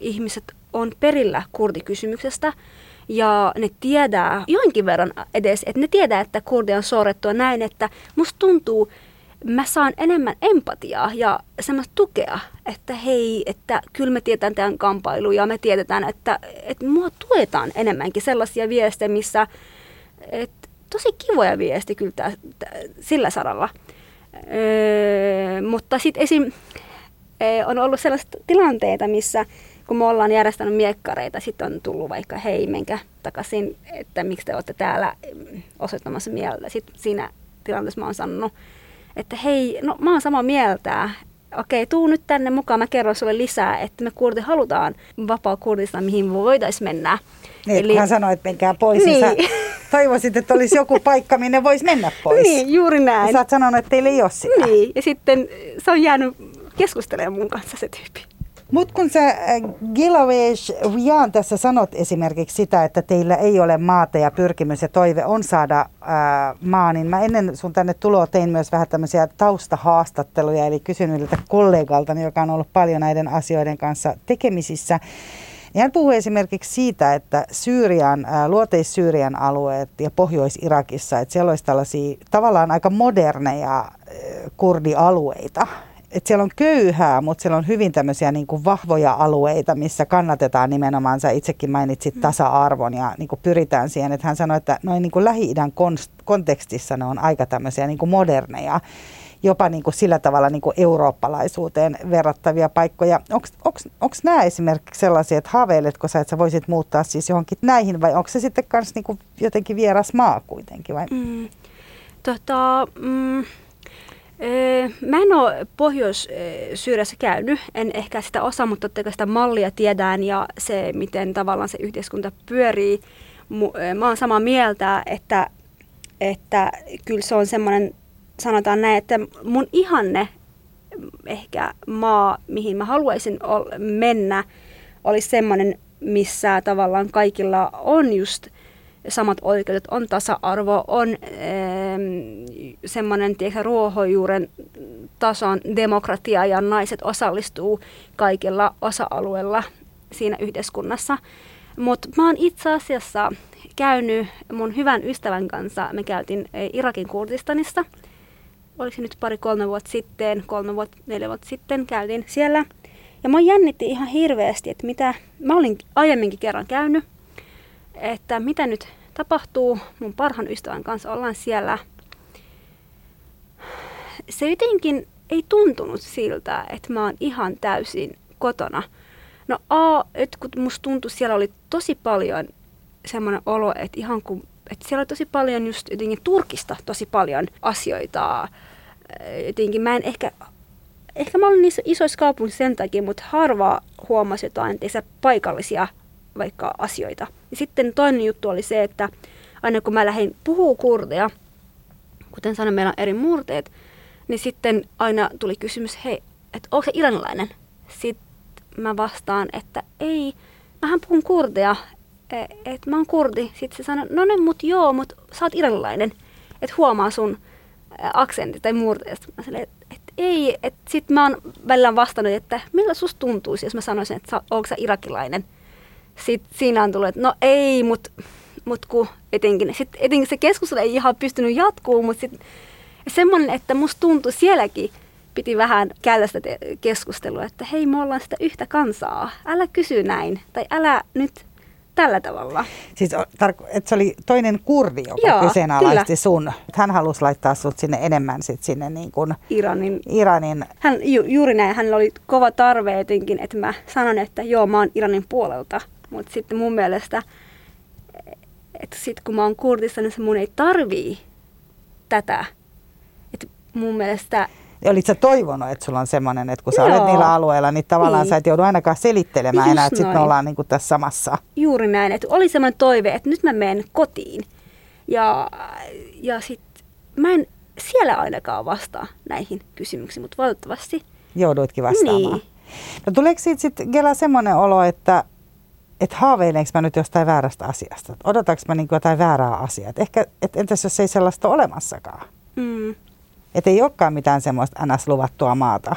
ihmiset on perillä kurdikysymyksestä ja ne tiedää jonkin verran edes, että ne tiedää, että kurdi on sorrettua näin, että musta tuntuu, mä saan enemmän empatiaa ja semmoista tukea, että hei, että kyllä me tiedetään tämän kamppailu ja me tiedetään, että, että mua tuetaan enemmänkin sellaisia viestejä, missä että tosi kivoja viesti kyllä tää, tää, sillä saralla. Öö, mutta sitten esim. on ollut sellaisia tilanteita, missä kun me ollaan järjestänyt miekkareita, sitten on tullut vaikka hei, menkää takaisin, että miksi te olette täällä mm, osoittamassa mieltä. Sitten siinä tilanteessa mä oon sanonut, että hei, no mä oon samaa mieltä, okei, tuu nyt tänne mukaan, mä kerron sulle lisää, että me kurdi halutaan vapaa kurdista, mihin voitaisiin mennä. Niin, Eli, hän sanoi, että menkää pois, niin. niin toivoisit, että olisi joku paikka, minne voisi mennä pois. Niin, juuri näin. Ja sä oot sanonut, että teillä ei ole sitä. Niin, ja sitten se on jäänyt keskustelemaan mun kanssa se tyyppi. Mutta kun sä äh, Gilavesh Rian tässä sanot esimerkiksi sitä, että teillä ei ole maata ja pyrkimys ja toive on saada ää, äh, maa, niin mä ennen sun tänne tuloa tein myös vähän tämmöisiä taustahaastatteluja, eli kysyn yhdeltä kollegaltani, joka on ollut paljon näiden asioiden kanssa tekemisissä. Ja hän puhuu esimerkiksi siitä, että Syyrian, äh, luoteis-Syyrian alueet ja Pohjois-Irakissa, että siellä olisi tavallaan aika moderneja kurdialueita, että siellä on köyhää, mutta siellä on hyvin tämmöisiä niin kuin vahvoja alueita, missä kannatetaan nimenomaan, sä itsekin mainitsit mm. tasa-arvon ja niin kuin pyritään siihen, että hän sanoi, että noin niin kuin Lähi-idän kontekstissa ne on aika tämmöisiä niin kuin moderneja, jopa niin kuin sillä tavalla niin kuin eurooppalaisuuteen verrattavia paikkoja. Onko nämä esimerkiksi sellaisia, että haaveiletko sä, että sä voisit muuttaa siis johonkin näihin vai onko se sitten myös niin jotenkin vieras maa kuitenkin? Vai? Mm, tota, mm, Mä en ole Pohjois-Syyriassa käynyt, en ehkä sitä osaa, mutta totta kai sitä mallia tiedään ja se, miten tavallaan se yhteiskunta pyörii. Mä oon samaa mieltä, että, että kyllä se on semmoinen sanotaan näin, että mun ihanne ehkä maa, mihin mä haluaisin mennä, olisi semmoinen, missä tavallaan kaikilla on just samat oikeudet, on tasa-arvo, on ee, semmoinen tiedätkö, ruohonjuuren tason demokratia ja naiset osallistuu kaikilla osa-alueilla siinä yhteiskunnassa. Mutta mä oon itse asiassa käynyt mun hyvän ystävän kanssa, me käytiin Irakin Kurdistanissa. Oliko se nyt pari-kolme vuotta sitten, kolme vuotta, neljä vuotta sitten käytiin siellä. Ja mä jännitti ihan hirveästi, että mitä, mä olin aiemminkin kerran käynyt, että mitä nyt tapahtuu. Mun parhaan ystävän kanssa ollaan siellä. Se jotenkin ei tuntunut siltä, että mä oon ihan täysin kotona. No A, että kun musta tuntui, siellä oli tosi paljon semmoinen olo, että ihan kun, että siellä oli tosi paljon just jotenkin Turkista tosi paljon asioita. Jotenkin mä en ehkä, ehkä mä olin niissä isoissa kaupungissa sen takia, mutta harva huomasi jotain teissä paikallisia vaikka asioita. Ja sitten toinen juttu oli se, että aina kun mä lähdin puhuu kurdeja, kuten sanoin, meillä on eri murteet, niin sitten aina tuli kysymys, hei, että onko se iranilainen? Sitten mä vastaan, että ei, mähän puhun kurdeja, että mä oon kurdi. Sitten se sanoi, no niin, mut joo, mut sä oot iranilainen. Että huomaa sun aksentti tai murteesta. Mä sanoin, että et ei, että sit mä oon välillä vastannut, että miltä susta tuntuisi, jos mä sanoisin, että onko sä irakilainen. Sitten siinä on tullut, että no ei, mut, mut kun etenkin, sit etenkin se keskustelu ei ihan pystynyt jatkuu, mutta sitten semmoinen, että musta tuntui sielläkin, piti vähän käydä sitä keskustelua, että hei, me ollaan sitä yhtä kansaa. Älä kysy näin, tai älä nyt tällä tavalla. Siis että se oli toinen kurdi, joka Joo, kyseenalaisti kyllä. sun. Hän halusi laittaa sut sinne enemmän sit sinne niin kuin Iranin. Iranin. Hän, ju, juuri näin, hänellä oli kova tarve jotenkin, että mä sanon, että joo, mä oon Iranin puolelta. Mutta sitten mun mielestä, että sitten kun mä oon kurdissa, niin se mun ei tarvii tätä. Että mun mielestä ja olit sä toivonut, että sulla on semmoinen, että kun sä Joo. olet niillä alueilla, niin tavallaan niin. sä et joudu ainakaan selittelemään Just enää, että sitten me ollaan niin tässä samassa. Juuri näin, että oli semmoinen toive, että nyt mä menen kotiin. Ja, ja sitten mä en siellä ainakaan vastaa näihin kysymyksiin, mutta valitettavasti. Jouduitkin vastaamaan. Niin. No tuleeko siitä sitten Gela semmoinen olo, että että haaveilenko mä nyt jostain väärästä asiasta? Odotanko mä niin jotain väärää asiaa? Et ehkä, et entäs jos ei sellaista ole olemassakaan? Mm. Että ei olekaan mitään semmoista NS-luvattua maata.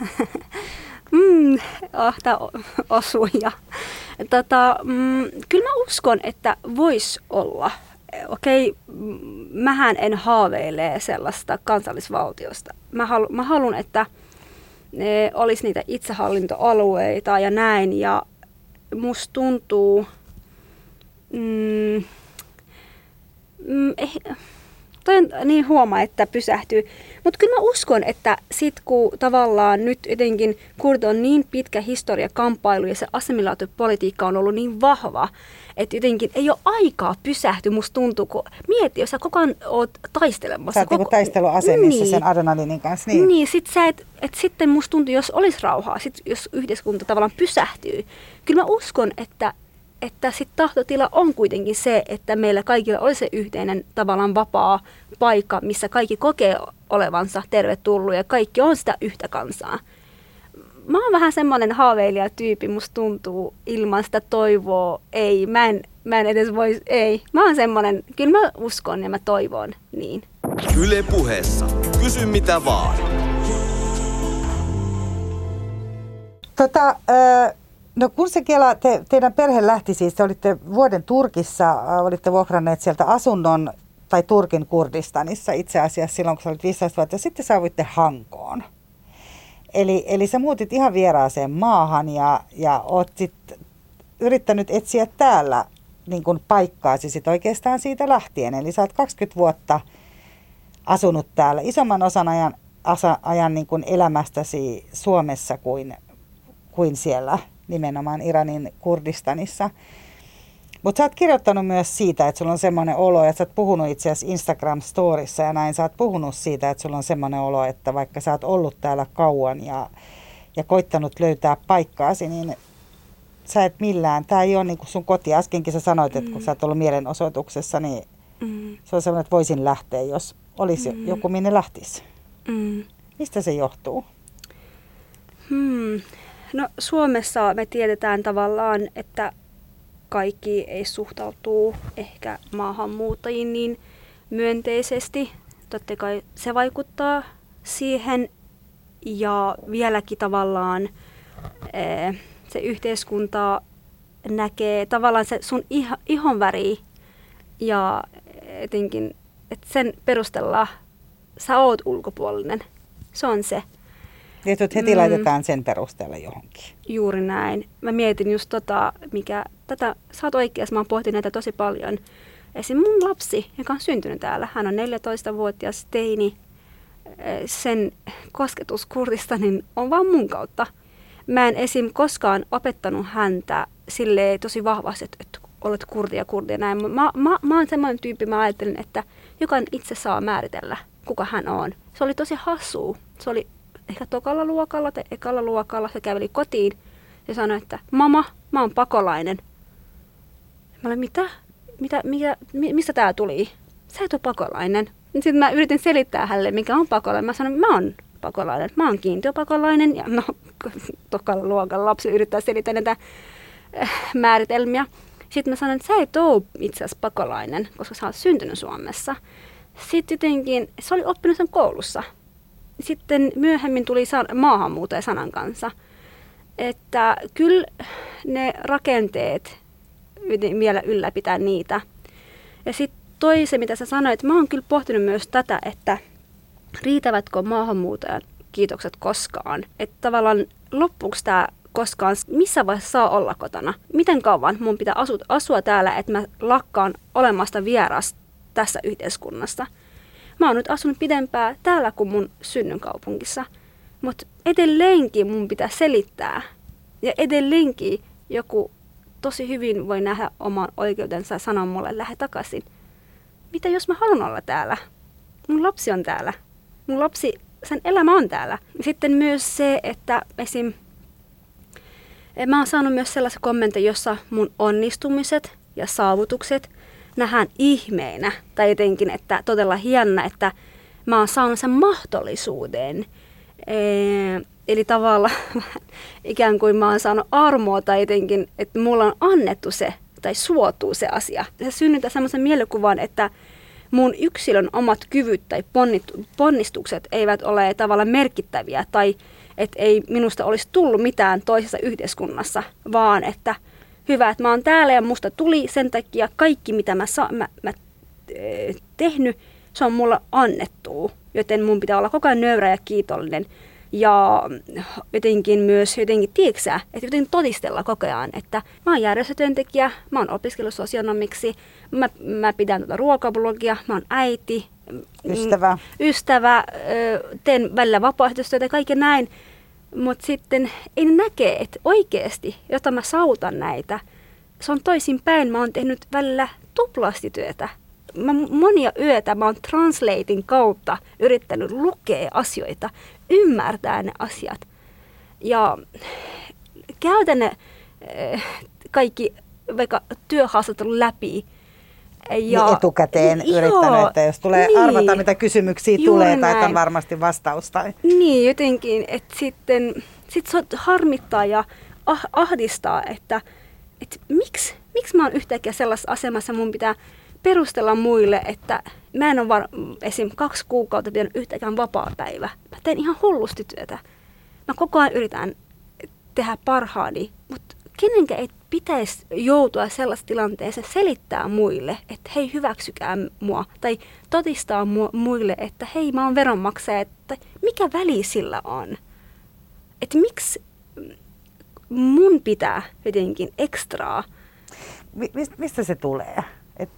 mm, oh, tämä osui. Ja, tota, mm, kyllä mä uskon, että voisi olla. Okei, okay, mähän en haaveile sellaista kansallisvaltiosta. Mä, halu, mä haluan, että ne olisi niitä itsehallintoalueita ja näin. Ja musta tuntuu, mm, mm, eh, toi on niin huomaa, että pysähtyy. Mutta kyllä mä uskon, että sit kun tavallaan nyt jotenkin Kurd on niin pitkä historia kamppailu ja se assimilaatiopolitiikka on ollut niin vahva, että jotenkin ei ole aikaa pysähtyä, musta tuntuu, kun mieti, jos sä koko ajan oot taistelemassa. Sä oot koko... Niinku taisteluasemissa niin. sen adrenaliinin kanssa. Niin, niin sit sä et, et sitten musta tuntuu, jos olisi rauhaa, sit jos yhteiskunta tavallaan pysähtyy. Kyllä mä uskon, että että sit tahtotila on kuitenkin se, että meillä kaikilla olisi se yhteinen tavallaan vapaa paikka, missä kaikki kokee olevansa tervetullut ja kaikki on sitä yhtä kansaa. Mä oon vähän semmoinen haaveilijatyyppi, musta tuntuu ilman sitä toivoa, ei, mä en, mä en edes voi, ei. Mä oon semmoinen, kyllä mä uskon ja mä toivon niin. Yle puheessa. Kysy mitä vaan. Tota, äh, No kun se Kela, te, teidän perhe lähti siis, te olitte vuoden Turkissa, äh, olitte vuokranneet sieltä asunnon tai Turkin Kurdistanissa itse asiassa silloin, kun sä olit 15 vuotta, ja sitten saavuitte Hankoon. Eli, eli sä muutit ihan vieraaseen maahan ja, ja oot sit yrittänyt etsiä täällä niin kuin paikkaasi sit oikeastaan siitä lähtien. Eli sä oot 20 vuotta asunut täällä isomman osan ajan, asa, ajan niin kuin elämästäsi Suomessa kuin, kuin siellä nimenomaan Iranin Kurdistanissa. Mutta sä oot kirjoittanut myös siitä, että sulla on semmoinen olo, että sä oot puhunut itse asiassa Instagram-storissa ja näin, sä oot puhunut siitä, että sulla on semmoinen olo, että vaikka sä oot ollut täällä kauan ja, ja koittanut löytää paikkaasi, niin sä et millään, tämä ei ole niin sun koti. Äskenkin sä sanoit, että kun sä oot ollut mielenosoituksessa, niin Mm. Se on sellainen, että voisin lähteä, jos olisi mm. joku, minne lähtisi. Mm. Mistä se johtuu? Hmm. No Suomessa me tiedetään tavallaan, että kaikki ei suhtautuu ehkä maahanmuuttajiin niin myönteisesti. Totta kai se vaikuttaa siihen ja vieläkin tavallaan eh, se yhteiskunta näkee tavallaan se sun ihon väri ja etenkin, että sen perusteella sä oot ulkopuolinen. Se on se. Ja heti mm. laitetaan sen perusteella johonkin. Juuri näin. Mä mietin just tota, mikä, tätä, sä oot oikeassa, mä oon pohtinut näitä tosi paljon. Esim. mun lapsi, joka on syntynyt täällä, hän on 14-vuotias teini, sen kosketus Kurdistanin on vaan mun kautta. Mä en esim. koskaan opettanut häntä sille tosi vahvasti, että olet kurdia, kurdia näin. Mä, mä, mä oon semmoinen tyyppi, mä ajattelen, että jokainen itse saa määritellä, kuka hän on. Se oli tosi hassu. Se oli ehkä tokalla luokalla tai ekalla luokalla. Se käveli kotiin ja sanoi, että mama, mä oon pakolainen. Mä olin, mitä? mitä, mitä mistä tää tuli? Sä et ole pakolainen. Sitten mä yritin selittää hänelle, mikä on pakolainen. Mä sanoin, mä oon pakolainen. Mä oon kiintiöpakolainen. Ja no, tokalla luokalla lapsi yrittää selittää näitä äh, määritelmiä. Sitten mä sanoin, että sä et ole itse asiassa pakolainen, koska sä oot syntynyt Suomessa. Sitten jotenkin, se oli oppinut sen koulussa. Sitten myöhemmin tuli maahanmuuttaja sanan kanssa. Että kyllä ne rakenteet vielä ylläpitää niitä. Ja sitten toise, mitä sä sanoit, mä oon kyllä pohtinut myös tätä, että riitävätkö maahanmuuttajan kiitokset koskaan. Että tavallaan loppuksi tämä koskaan, missä vaiheessa saa olla kotona. Miten kauan mun pitää asua, asua täällä, että mä lakkaan olemasta vieras tässä yhteiskunnassa. Mä oon nyt asunut pidempään täällä kuin mun synnynkaupungissa. Mutta edelleenkin mun pitää selittää. Ja edelleenkin joku tosi hyvin voi nähdä oman oikeutensa ja sanoa mulle, lähde takaisin. Mitä jos mä haluan olla täällä? Mun lapsi on täällä. Mun lapsi, sen elämä on täällä. Sitten myös se, että esim Mä oon saanut myös sellaisia kommentteja, jossa mun onnistumiset ja saavutukset nähdään ihmeinä. Tai jotenkin, että todella hienna, että mä oon saanut sen mahdollisuuden. Ee, eli tavallaan ikään kuin mä oon saanut armoa tai jotenkin, että mulla on annettu se tai suotuu se asia. Se synnyttää semmoisen mielikuvan, että mun yksilön omat kyvyt tai ponnistukset eivät ole tavallaan merkittäviä tai että ei minusta olisi tullut mitään toisessa yhteiskunnassa, vaan että hyvä, että mä oon täällä ja musta tuli sen takia kaikki, mitä mä, sa- mä, mä eh, tehnyt, se on mulla annettu, joten mun pitää olla koko ajan nöyrä ja kiitollinen. Ja jotenkin myös, jotenkin, tiedätkö että jotenkin todistella koko ajan, että mä oon järjestötyöntekijä, mä oon opiskellut sosionomiksi, mä, mä pidän tuota ruokablogia, mä oon äiti, Ystävä. Ystävä, teen välillä vapaaehtoistyötä ja kaiken näin. Mutta sitten ei ne näkee, että oikeasti, jota mä sautan näitä, se on toisin päin. Mä oon tehnyt välillä tuplasti työtä. Mä monia yötä mä oon translating kautta yrittänyt lukea asioita, ymmärtää ne asiat. Ja käytän ne kaikki vaikka työhaastattelun läpi ja, niin etukäteen joo, yrittänyt, että jos tulee niin, arvata, mitä kysymyksiä tulee, näin. tai on varmasti vastaus. Tai... Niin, jotenkin, että sitten sit se harmittaa ja ah, ahdistaa, että, että miksi, miksi mä oon yhtäkkiä sellaisessa asemassa, mun pitää perustella muille, että mä en ole var, esim. kaksi kuukautta tehnyt yhtäkään vapaa-päivä. Mä teen ihan hullusti työtä. Mä koko ajan yritän tehdä parhaani, mutta kenenkään ei pitäisi joutua sellaisessa tilanteeseen selittää muille, että hei hyväksykää mua, tai todistaa mu- muille, että hei mä oon veronmaksaja, että mikä väli sillä on. Että miksi mun pitää jotenkin ekstraa. Mistä se tulee? Et...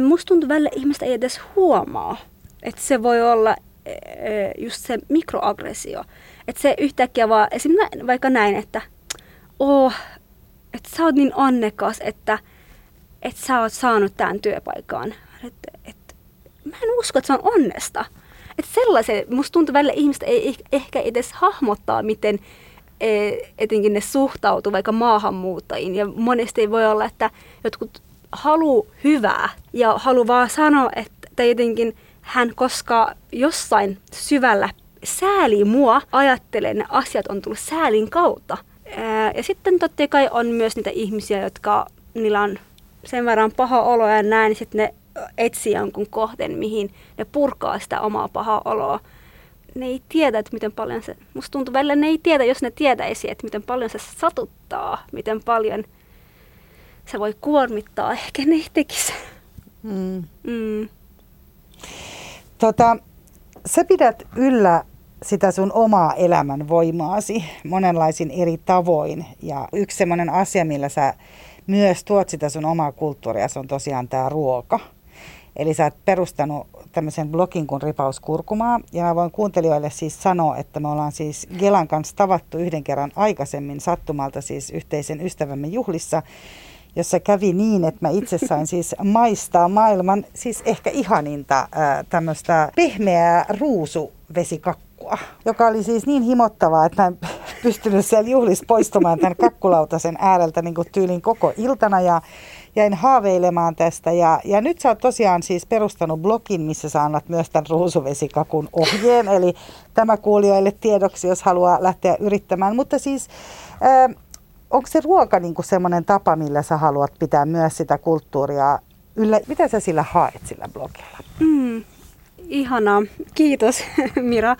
Musta tuntuu välillä ihmistä ei edes huomaa, että se voi olla e, e, just se mikroaggressio. Että se yhtäkkiä vaan, esimerkiksi vaikka näin, että oh, sä oot niin onnekas, että, että sä oot saanut tämän työpaikan. Et, et, mä en usko, että se on onnesta. Että sellaisen, musta tuntuu välillä ihmistä ei ehkä edes hahmottaa, miten e, etenkin ne suhtautuu vaikka maahanmuuttajiin. Ja monesti voi olla, että jotkut halu hyvää ja halu vaan sanoa, että jotenkin hän koska jossain syvällä sääli mua, ajattelen, ne asiat on tullut säälin kautta. Ja sitten totta kai on myös niitä ihmisiä, jotka niillä on sen verran paha olo ja näin, niin sitten ne etsii jonkun kohteen, mihin ne purkaa sitä omaa pahaa oloa. Ne ei tiedä, että miten paljon se, musta tuntuu välillä ne ei tiedä, jos ne tietäisi, että miten paljon se satuttaa, miten paljon se voi kuormittaa, ehkä ne ei tekisi. Mm. Mm. Tota, sä pidät yllä sitä sun omaa elämän voimaasi monenlaisin eri tavoin. Ja yksi semmoinen asia, millä sä myös tuot sitä sun omaa kulttuuria, se on tosiaan tämä ruoka. Eli sä oot perustanut tämmöisen blogin kuin Ripaus Kurkumaa. Ja mä voin kuuntelijoille siis sanoa, että me ollaan siis Gelan kanssa tavattu yhden kerran aikaisemmin sattumalta siis yhteisen ystävämme juhlissa jossa kävi niin, että mä itse sain siis maistaa maailman siis ehkä ihaninta tämmöistä pehmeää ruusuvesikakkua, joka oli siis niin himottavaa, että mä en pystynyt siellä juhlissa poistumaan tämän kakkulautasen ääreltä niin kuin tyylin koko iltana ja jäin haaveilemaan tästä. Ja, ja nyt sä oot tosiaan siis perustanut blogin, missä sä annat myös tämän ruusuvesikakun ohjeen. Eli tämä kuulijoille tiedoksi, jos haluaa lähteä yrittämään. Mutta siis onko se ruoka niin semmoinen tapa, millä sä haluat pitää myös sitä kulttuuria yllä? Mitä sä sillä haet sillä blogilla? Mm, ihanaa. Kiitos Mira.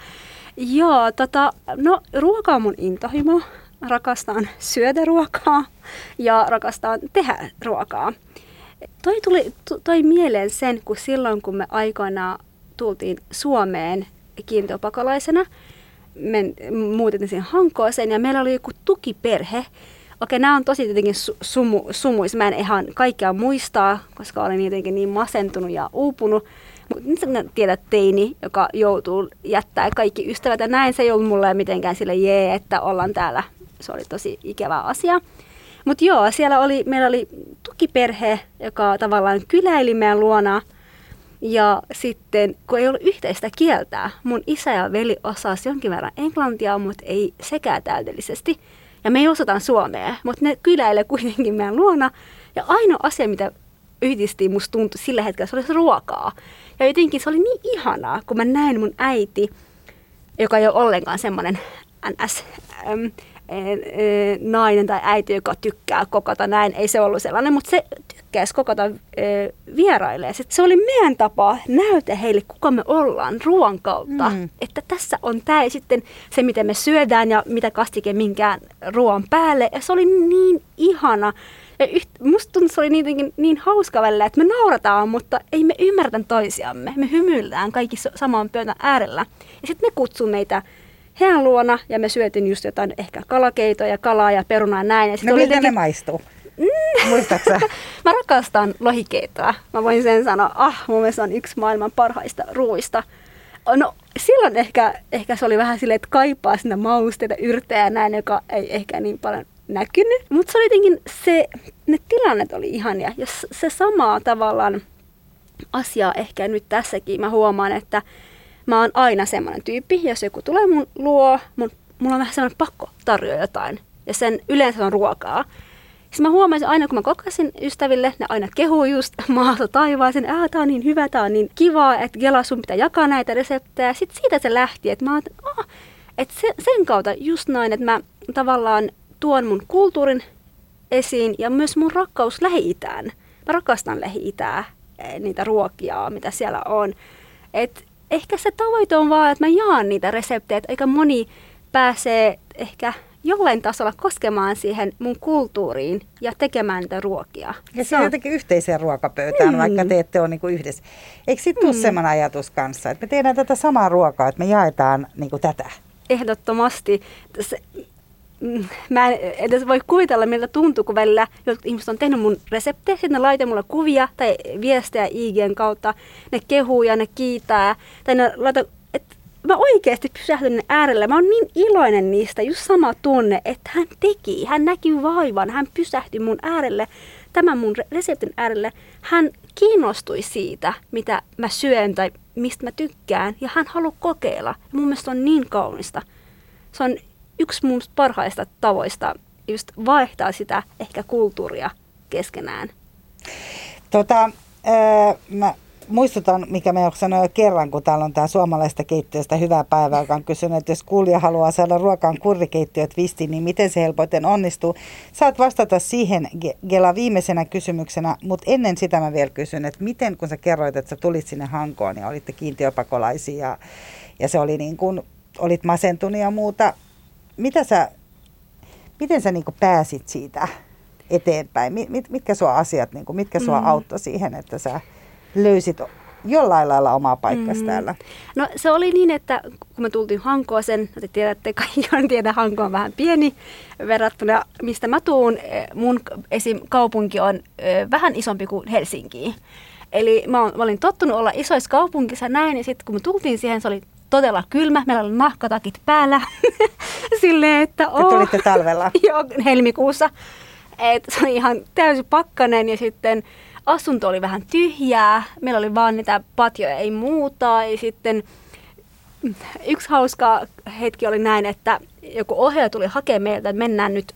Joo, tota, no ruoka on mun intohimo. Rakastan syödä ruokaa ja rakastan tehdä ruokaa. Toi tuli toi mieleen sen, kun silloin kun me aikoinaan tultiin Suomeen kiintiöpakolaisena, me muutettiin siihen Hankooseen ja meillä oli joku tukiperhe, Okei, nämä on tosi tietenkin sumu, sumuis. Mä en ihan kaikkea muistaa, koska olen jotenkin niin masentunut ja uupunut. Mutta nyt tiedät teini, joka joutuu jättää kaikki ystävät ja näin. Se ei ollut mulle mitenkään sille jee, että ollaan täällä. Se oli tosi ikävä asia. Mutta joo, siellä oli, meillä oli tukiperhe, joka tavallaan kyläili meidän luona. Ja sitten, kun ei ollut yhteistä kieltä, mun isä ja veli osasi jonkin verran englantia, mutta ei sekään täydellisesti. Ja me ei osata suomea, mutta ne kyläilee kuitenkin meidän luona. Ja ainoa asia, mitä yhdisti musta tuntui sillä hetkellä, se oli ruokaa. Ja jotenkin se oli niin ihanaa, kun mä näin mun äiti, joka ei ole ollenkaan semmoinen ns. Ähm, nainen tai äiti, joka tykkää kokata näin. Ei se ollut sellainen, mutta se tykkäisi kokata vieraille. Se oli meidän tapa näytä heille, kuka me ollaan ruoan kautta. Mm. Että tässä on tämä ja sitten se, miten me syödään ja mitä kastike minkään ruoan päälle. Ja se oli niin ihana. Ja yht, musta tuntuu, se oli niin, niin hauska välillä, että me naurataan, mutta ei me ymmärrä toisiamme. Me hymyillään kaikki samaan pöydän äärellä. Ja sitten ne kutsuu meitä heidän luona ja me syötiin just jotain ehkä kalakeitoja, kalaa ja perunaa ja näin. Ja no miltä jotenkin... ne maistuu? Mm. Muistatko Mä rakastan lohikeitoa. Mä voin sen sanoa, ah, mun mielestä on yksi maailman parhaista ruuista. No silloin ehkä, ehkä se oli vähän silleen, että kaipaa sinne mausteita, yrttejä ja näin, joka ei ehkä niin paljon näkynyt. Mutta se oli jotenkin se, ne tilannet oli ihania. Ja se sama tavallaan asia ehkä nyt tässäkin mä huomaan, että mä oon aina semmoinen tyyppi, jos joku tulee mun luo, mun, mulla on vähän semmoinen pakko tarjoa jotain. Ja sen yleensä on ruokaa. Sitten mä huomasin aina, kun mä kokasin ystäville, ne aina kehuu just maata taivaaseen, että tää on niin hyvä, tää on niin kiva, että Gela sun pitää jakaa näitä reseptejä. Sitten siitä se lähti, että mä että sen kautta just noin, että mä tavallaan tuon mun kulttuurin esiin ja myös mun rakkaus Lähi-Itään. Mä rakastan Lähi-Itää, eh, niitä ruokia, mitä siellä on. Et ehkä se tavoite on vaan, että mä jaan niitä reseptejä, eikä moni pääsee ehkä jollain tasolla koskemaan siihen mun kulttuuriin ja tekemään niitä ruokia. Ja se on jotenkin yhteiseen ruokapöytään, mm. vaikka te ette ole niinku yhdessä. Eikö sitten tule mm. sellainen ajatus kanssa, että me tehdään tätä samaa ruokaa, että me jaetaan niinku tätä? Ehdottomasti. Se, mä en edes voi kuvitella, miltä tuntuu, kun välillä jotkut ihmiset on tehnyt mun reseptejä, sitten ne laittaa mulle kuvia tai viestejä IGn kautta, ne kehuu ja ne kiitää, tai ne laittaa mä oikeasti pysähdyn äärelle. Mä oon niin iloinen niistä, just sama tunne, että hän teki, hän näki vaivan, hän pysähtyi mun äärelle, tämän mun reseptin äärelle. Hän kiinnostui siitä, mitä mä syön tai mistä mä tykkään, ja hän haluaa kokeilla. Ja mun mielestä on niin kaunista. Se on yksi mun parhaista tavoista just vaihtaa sitä ehkä kulttuuria keskenään. Tota, ää, mä muistutan, mikä me sanoin jo kerran, kun täällä on tämä suomalaista keittiöstä hyvää päivää, joka on kysynyt, että jos kuulija haluaa saada ruokaan kurrikeittiöt visti, niin miten se helpoiten onnistuu? Saat vastata siihen Gela viimeisenä kysymyksenä, mutta ennen sitä mä vielä kysyn, että miten kun sä kerroit, että sä tulit sinne Hankoon ja olitte kiintiöpakolaisia ja, ja se oli niin kuin, olit masentunut ja muuta, mitä sä, miten sä niin pääsit siitä eteenpäin? Mit, mitkä sua asiat, niin kuin, mitkä sua mm. auttoi siihen, että sä löysit jollain lailla omaa paikkaa mm. täällä? No se oli niin, että kun me tultiin Hankooseen, te tiedätte, kaikki on tiedä, Hanko on vähän pieni verrattuna mistä mä tuun. Mun esim. kaupunki on vähän isompi kuin Helsinki. Eli mä, olin tottunut olla isoissa kaupunkissa näin, ja sitten kun me tultiin siihen, se oli todella kylmä. Meillä oli nahkatakit päällä. Silleen, että oh. Te tulitte talvella? Joo, helmikuussa. Et se oli ihan täysin pakkanen ja sitten asunto oli vähän tyhjää. Meillä oli vaan niitä patjoja, ei muuta. Ja sitten yksi hauska hetki oli näin, että joku ohjaaja tuli hakemaan meiltä, että mennään nyt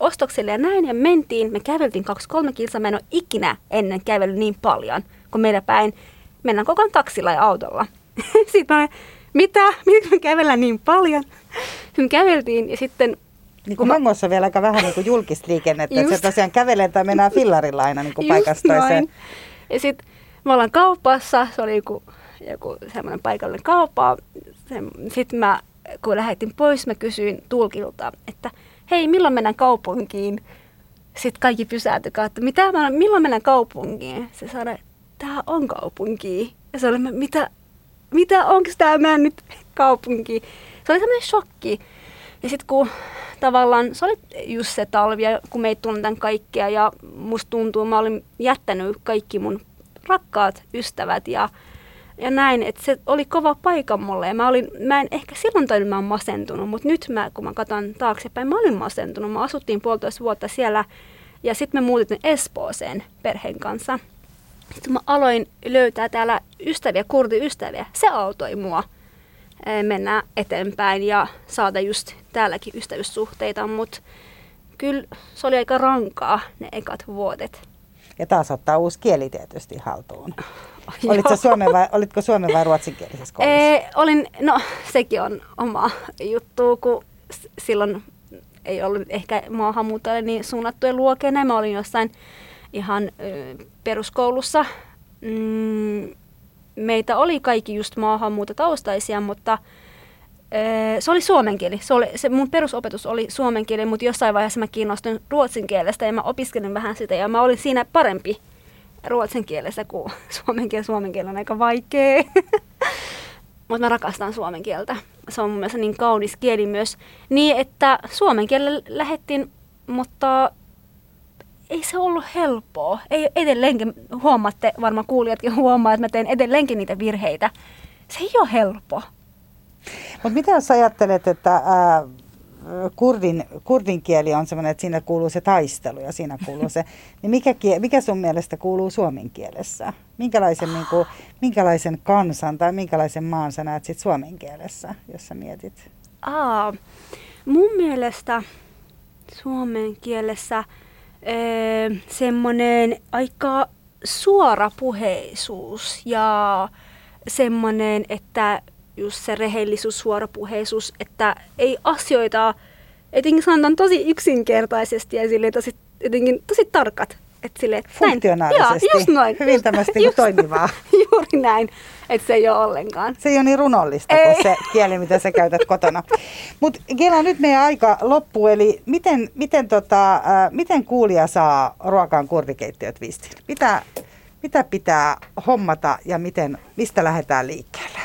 ostoksille ja näin. Ja mentiin, me käveltiin kaksi-kolme kilsaa. Mä en ole ikinä ennen kävellyt niin paljon kuin meillä päin. Mennään koko ajan taksilla ja autolla. sitten mä mitä? Miksi me kävellään niin paljon? Sitten käveltiin ja sitten niin kuin Mangossa vielä aika vähän niin kuin julkista liikennettä, että se tosiaan kävelee tai mennään fillarilla aina niin kuin paikasta toiseen. Ja sitten me ollaan kaupassa, se oli joku, joku semmoinen paikallinen kauppa. Sitten mä, kun lähetin pois, mä kysyin tulkilta, että hei, milloin mennään kaupunkiin? Sitten kaikki pysäytykää, että mitä mä, milloin mennään kaupunkiin? Se sanoi, tämä on kaupunki. Ja se oli, mitä, mitä, onko tämä nyt kaupunki? Se oli semmoinen shokki. Ja sitten kun tavallaan se oli just se talvi, kun me ei tunnetaan kaikkea ja musta tuntuu, mä olin jättänyt kaikki mun rakkaat ystävät ja, ja näin, että se oli kova paikka mulle ja mä, olin, mä en ehkä silloin tajunnut, mä masentunut, mutta nyt mä, kun mä katson taaksepäin, mä olin masentunut. Mä asuttiin puolitoista vuotta siellä ja sitten me muutettiin Espooseen perheen kanssa. Sitten mä aloin löytää täällä ystäviä, kurdiystäviä. Se autoi mua mennä eteenpäin ja saada just täälläkin ystävyyssuhteita, mutta kyllä se oli aika rankaa ne ekat vuodet. Ja taas ottaa uusi kieli tietysti haltuun. Olitko suomen vai, olitko suomen vai ruotsinkielisessä koulussa? Ee, olin, no sekin on oma juttu, kun silloin ei ollut ehkä maahanmuuttajille niin suunnattuja luokia. Mä olin jossain ihan peruskoulussa. Mm, meitä oli kaikki just maahanmuuttotaustaisia, mutta se oli suomen kieli. Se oli, se mun perusopetus oli suomen kieli, mutta jossain vaiheessa mä kiinnostuin ruotsin kielestä ja mä opiskelin vähän sitä ja mä olin siinä parempi ruotsin kielessä kuin suomen kieli. Suomen kieli on aika vaikea. mutta mä rakastan suomen kieltä. Se on mun mielestä niin kaunis kieli myös. Niin, että suomen kielellä lähettiin, mutta ei se ollut helppoa. Ei edelleenkin, huomaatte, varmaan kuulijatkin huomaa, että mä teen edelleenkin niitä virheitä. Se ei ole helppoa. Mutta mitä jos ajattelet, että ää, kurdin, kurdin kieli on sellainen, että siinä kuuluu se taistelu ja siinä kuuluu se, niin mikä, mikä sun mielestä kuuluu suomen kielessä? Minkälaisen, niin kuin, minkälaisen kansan tai minkälaisen maan sä näet sit suomen kielessä, jos sä mietit? Aa, mun mielestä suomen kielessä Öö, semmoinen aika suorapuheisuus ja semmoinen, että just se rehellisuus, suorapuheisuus, että ei asioita, etenkin sanotaan tosi yksinkertaisesti ja sille tosi, jotenkin tosi tarkat. Et sille, Funktionaalisesti. Joo, just noin. Hyvin tämmöistä just, toimivaa. Juuri näin, että se ei ole ollenkaan. Se ei ole niin runollista ei. kuin se kieli, mitä sä käytät kotona. Mutta Gela, nyt meidän aika loppuu, eli miten, miten, tota, äh, miten kuulija saa ruokaan kurvikeittiöt vistin? Mitä, mitä pitää hommata ja miten, mistä lähdetään liikkeelle?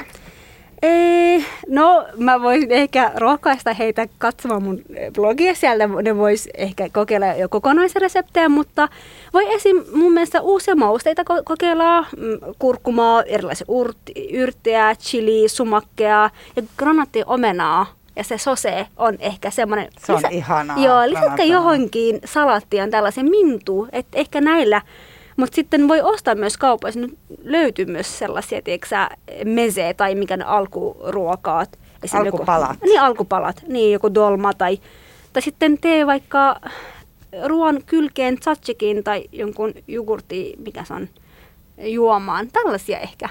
Ei, no mä voisin ehkä rohkaista heitä katsomaan mun blogia. Sieltä ne vois ehkä kokeilla jo kokonaisreseptejä, mutta voi esim. mun mielestä uusia mausteita kokeilla. Mm, kurkumaa, erilaisia yrttejä, chili, sumakkeja ja granaattiomenaa. Ja se sose on ehkä semmoinen... Se on lisä, ihanaa. Joo, lisätkää johonkin salattiin tällaisen mintu, että ehkä näillä mutta sitten voi ostaa myös kaupoissa. Nyt löytyy myös sellaisia, tiedätkö meze tai mikä ne alkuruokaat. Alkupalat. Joku, niin, alkupalat. Niin, joku dolma tai, tai sitten tee vaikka ruoan kylkeen tzatsikin tai jonkun jogurtti, mikä se on, juomaan. Tällaisia ehkä.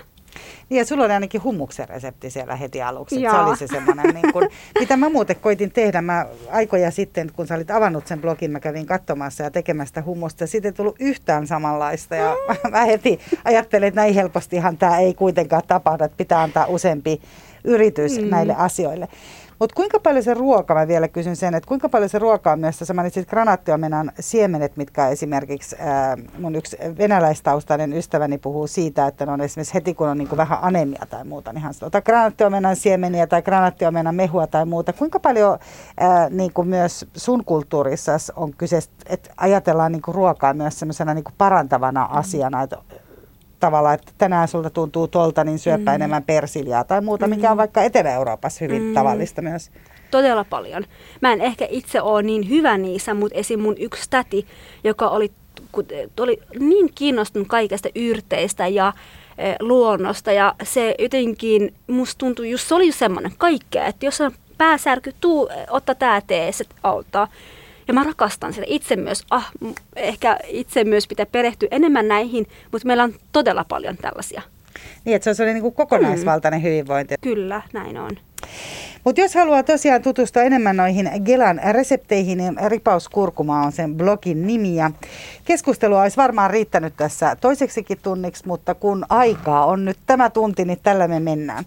Niin ja sulla oli ainakin hummuksen resepti siellä heti aluksi. Se oli se semmoinen, niin kun, mitä mä muuten koitin tehdä. Mä aikoja sitten, kun sä olit avannut sen blogin, mä kävin katsomassa ja tekemästä hummusta. Siitä ei tullut yhtään samanlaista ja mm. mä heti ajattelin, että näin helpostihan tämä ei kuitenkaan tapahdu, että pitää antaa useampi yritys mm. näille asioille. Mutta kuinka paljon se ruoka, mä vielä kysyn sen, että kuinka paljon se ruoka on myös, sä mainitsit granaattiomenan siemenet, mitkä esimerkiksi ää, mun yksi venäläistaustainen ystäväni puhuu siitä, että ne on esimerkiksi heti kun on niin kuin vähän anemia tai muuta, niin hän sanoo, ota granaattiomenan siemeniä tai granaattiomenan mehua tai muuta. Kuinka paljon ää, niin kuin myös sun kulttuurissa on kyse, että ajatellaan niin kuin ruokaa myös semmoisena niin parantavana asiana, että tavalla, että tänään sulta tuntuu tolta, niin syöpä mm. enemmän persiljaa tai muuta, mm. mikä on vaikka Etelä-Euroopassa hyvin mm. tavallista myös. Todella paljon. Mä en ehkä itse ole niin hyvä niissä, mutta esim. mun yksi täti, joka oli, oli niin kiinnostunut kaikesta yrteistä ja luonnosta ja se jotenkin, musta tuntui, just se oli semmoinen kaikkea, että jos on pääsärky, tuu, otta tää tee, se auttaa. Ja mä rakastan sitä itse myös. Ah, ehkä itse myös pitää perehtyä enemmän näihin, mutta meillä on todella paljon tällaisia. Niin, että se on niin kuin kokonaisvaltainen mm. hyvinvointi. Kyllä, näin on. Mutta jos haluaa tosiaan tutustua enemmän noihin Gelan resepteihin, niin Ripauskurkuma on sen blogin nimi. Ja keskustelua olisi varmaan riittänyt tässä toiseksikin tunniksi, mutta kun aikaa on nyt tämä tunti, niin tällä me mennään.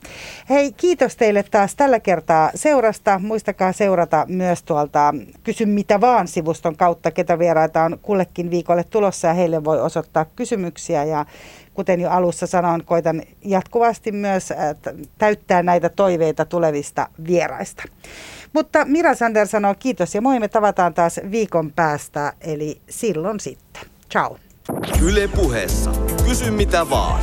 Hei, kiitos teille taas tällä kertaa seurasta. Muistakaa seurata myös tuolta Kysy mitä vaan sivuston kautta, ketä vieraita on kullekin viikolle tulossa ja heille voi osoittaa kysymyksiä ja kuten jo alussa sanoin, koitan jatkuvasti myös äh, täyttää näitä toiveita tulevista vieraista. Mutta Mira Sander sanoo kiitos ja moi, me tavataan taas viikon päästä, eli silloin sitten. Ciao. Yle puheessa. Kysy mitä vaan.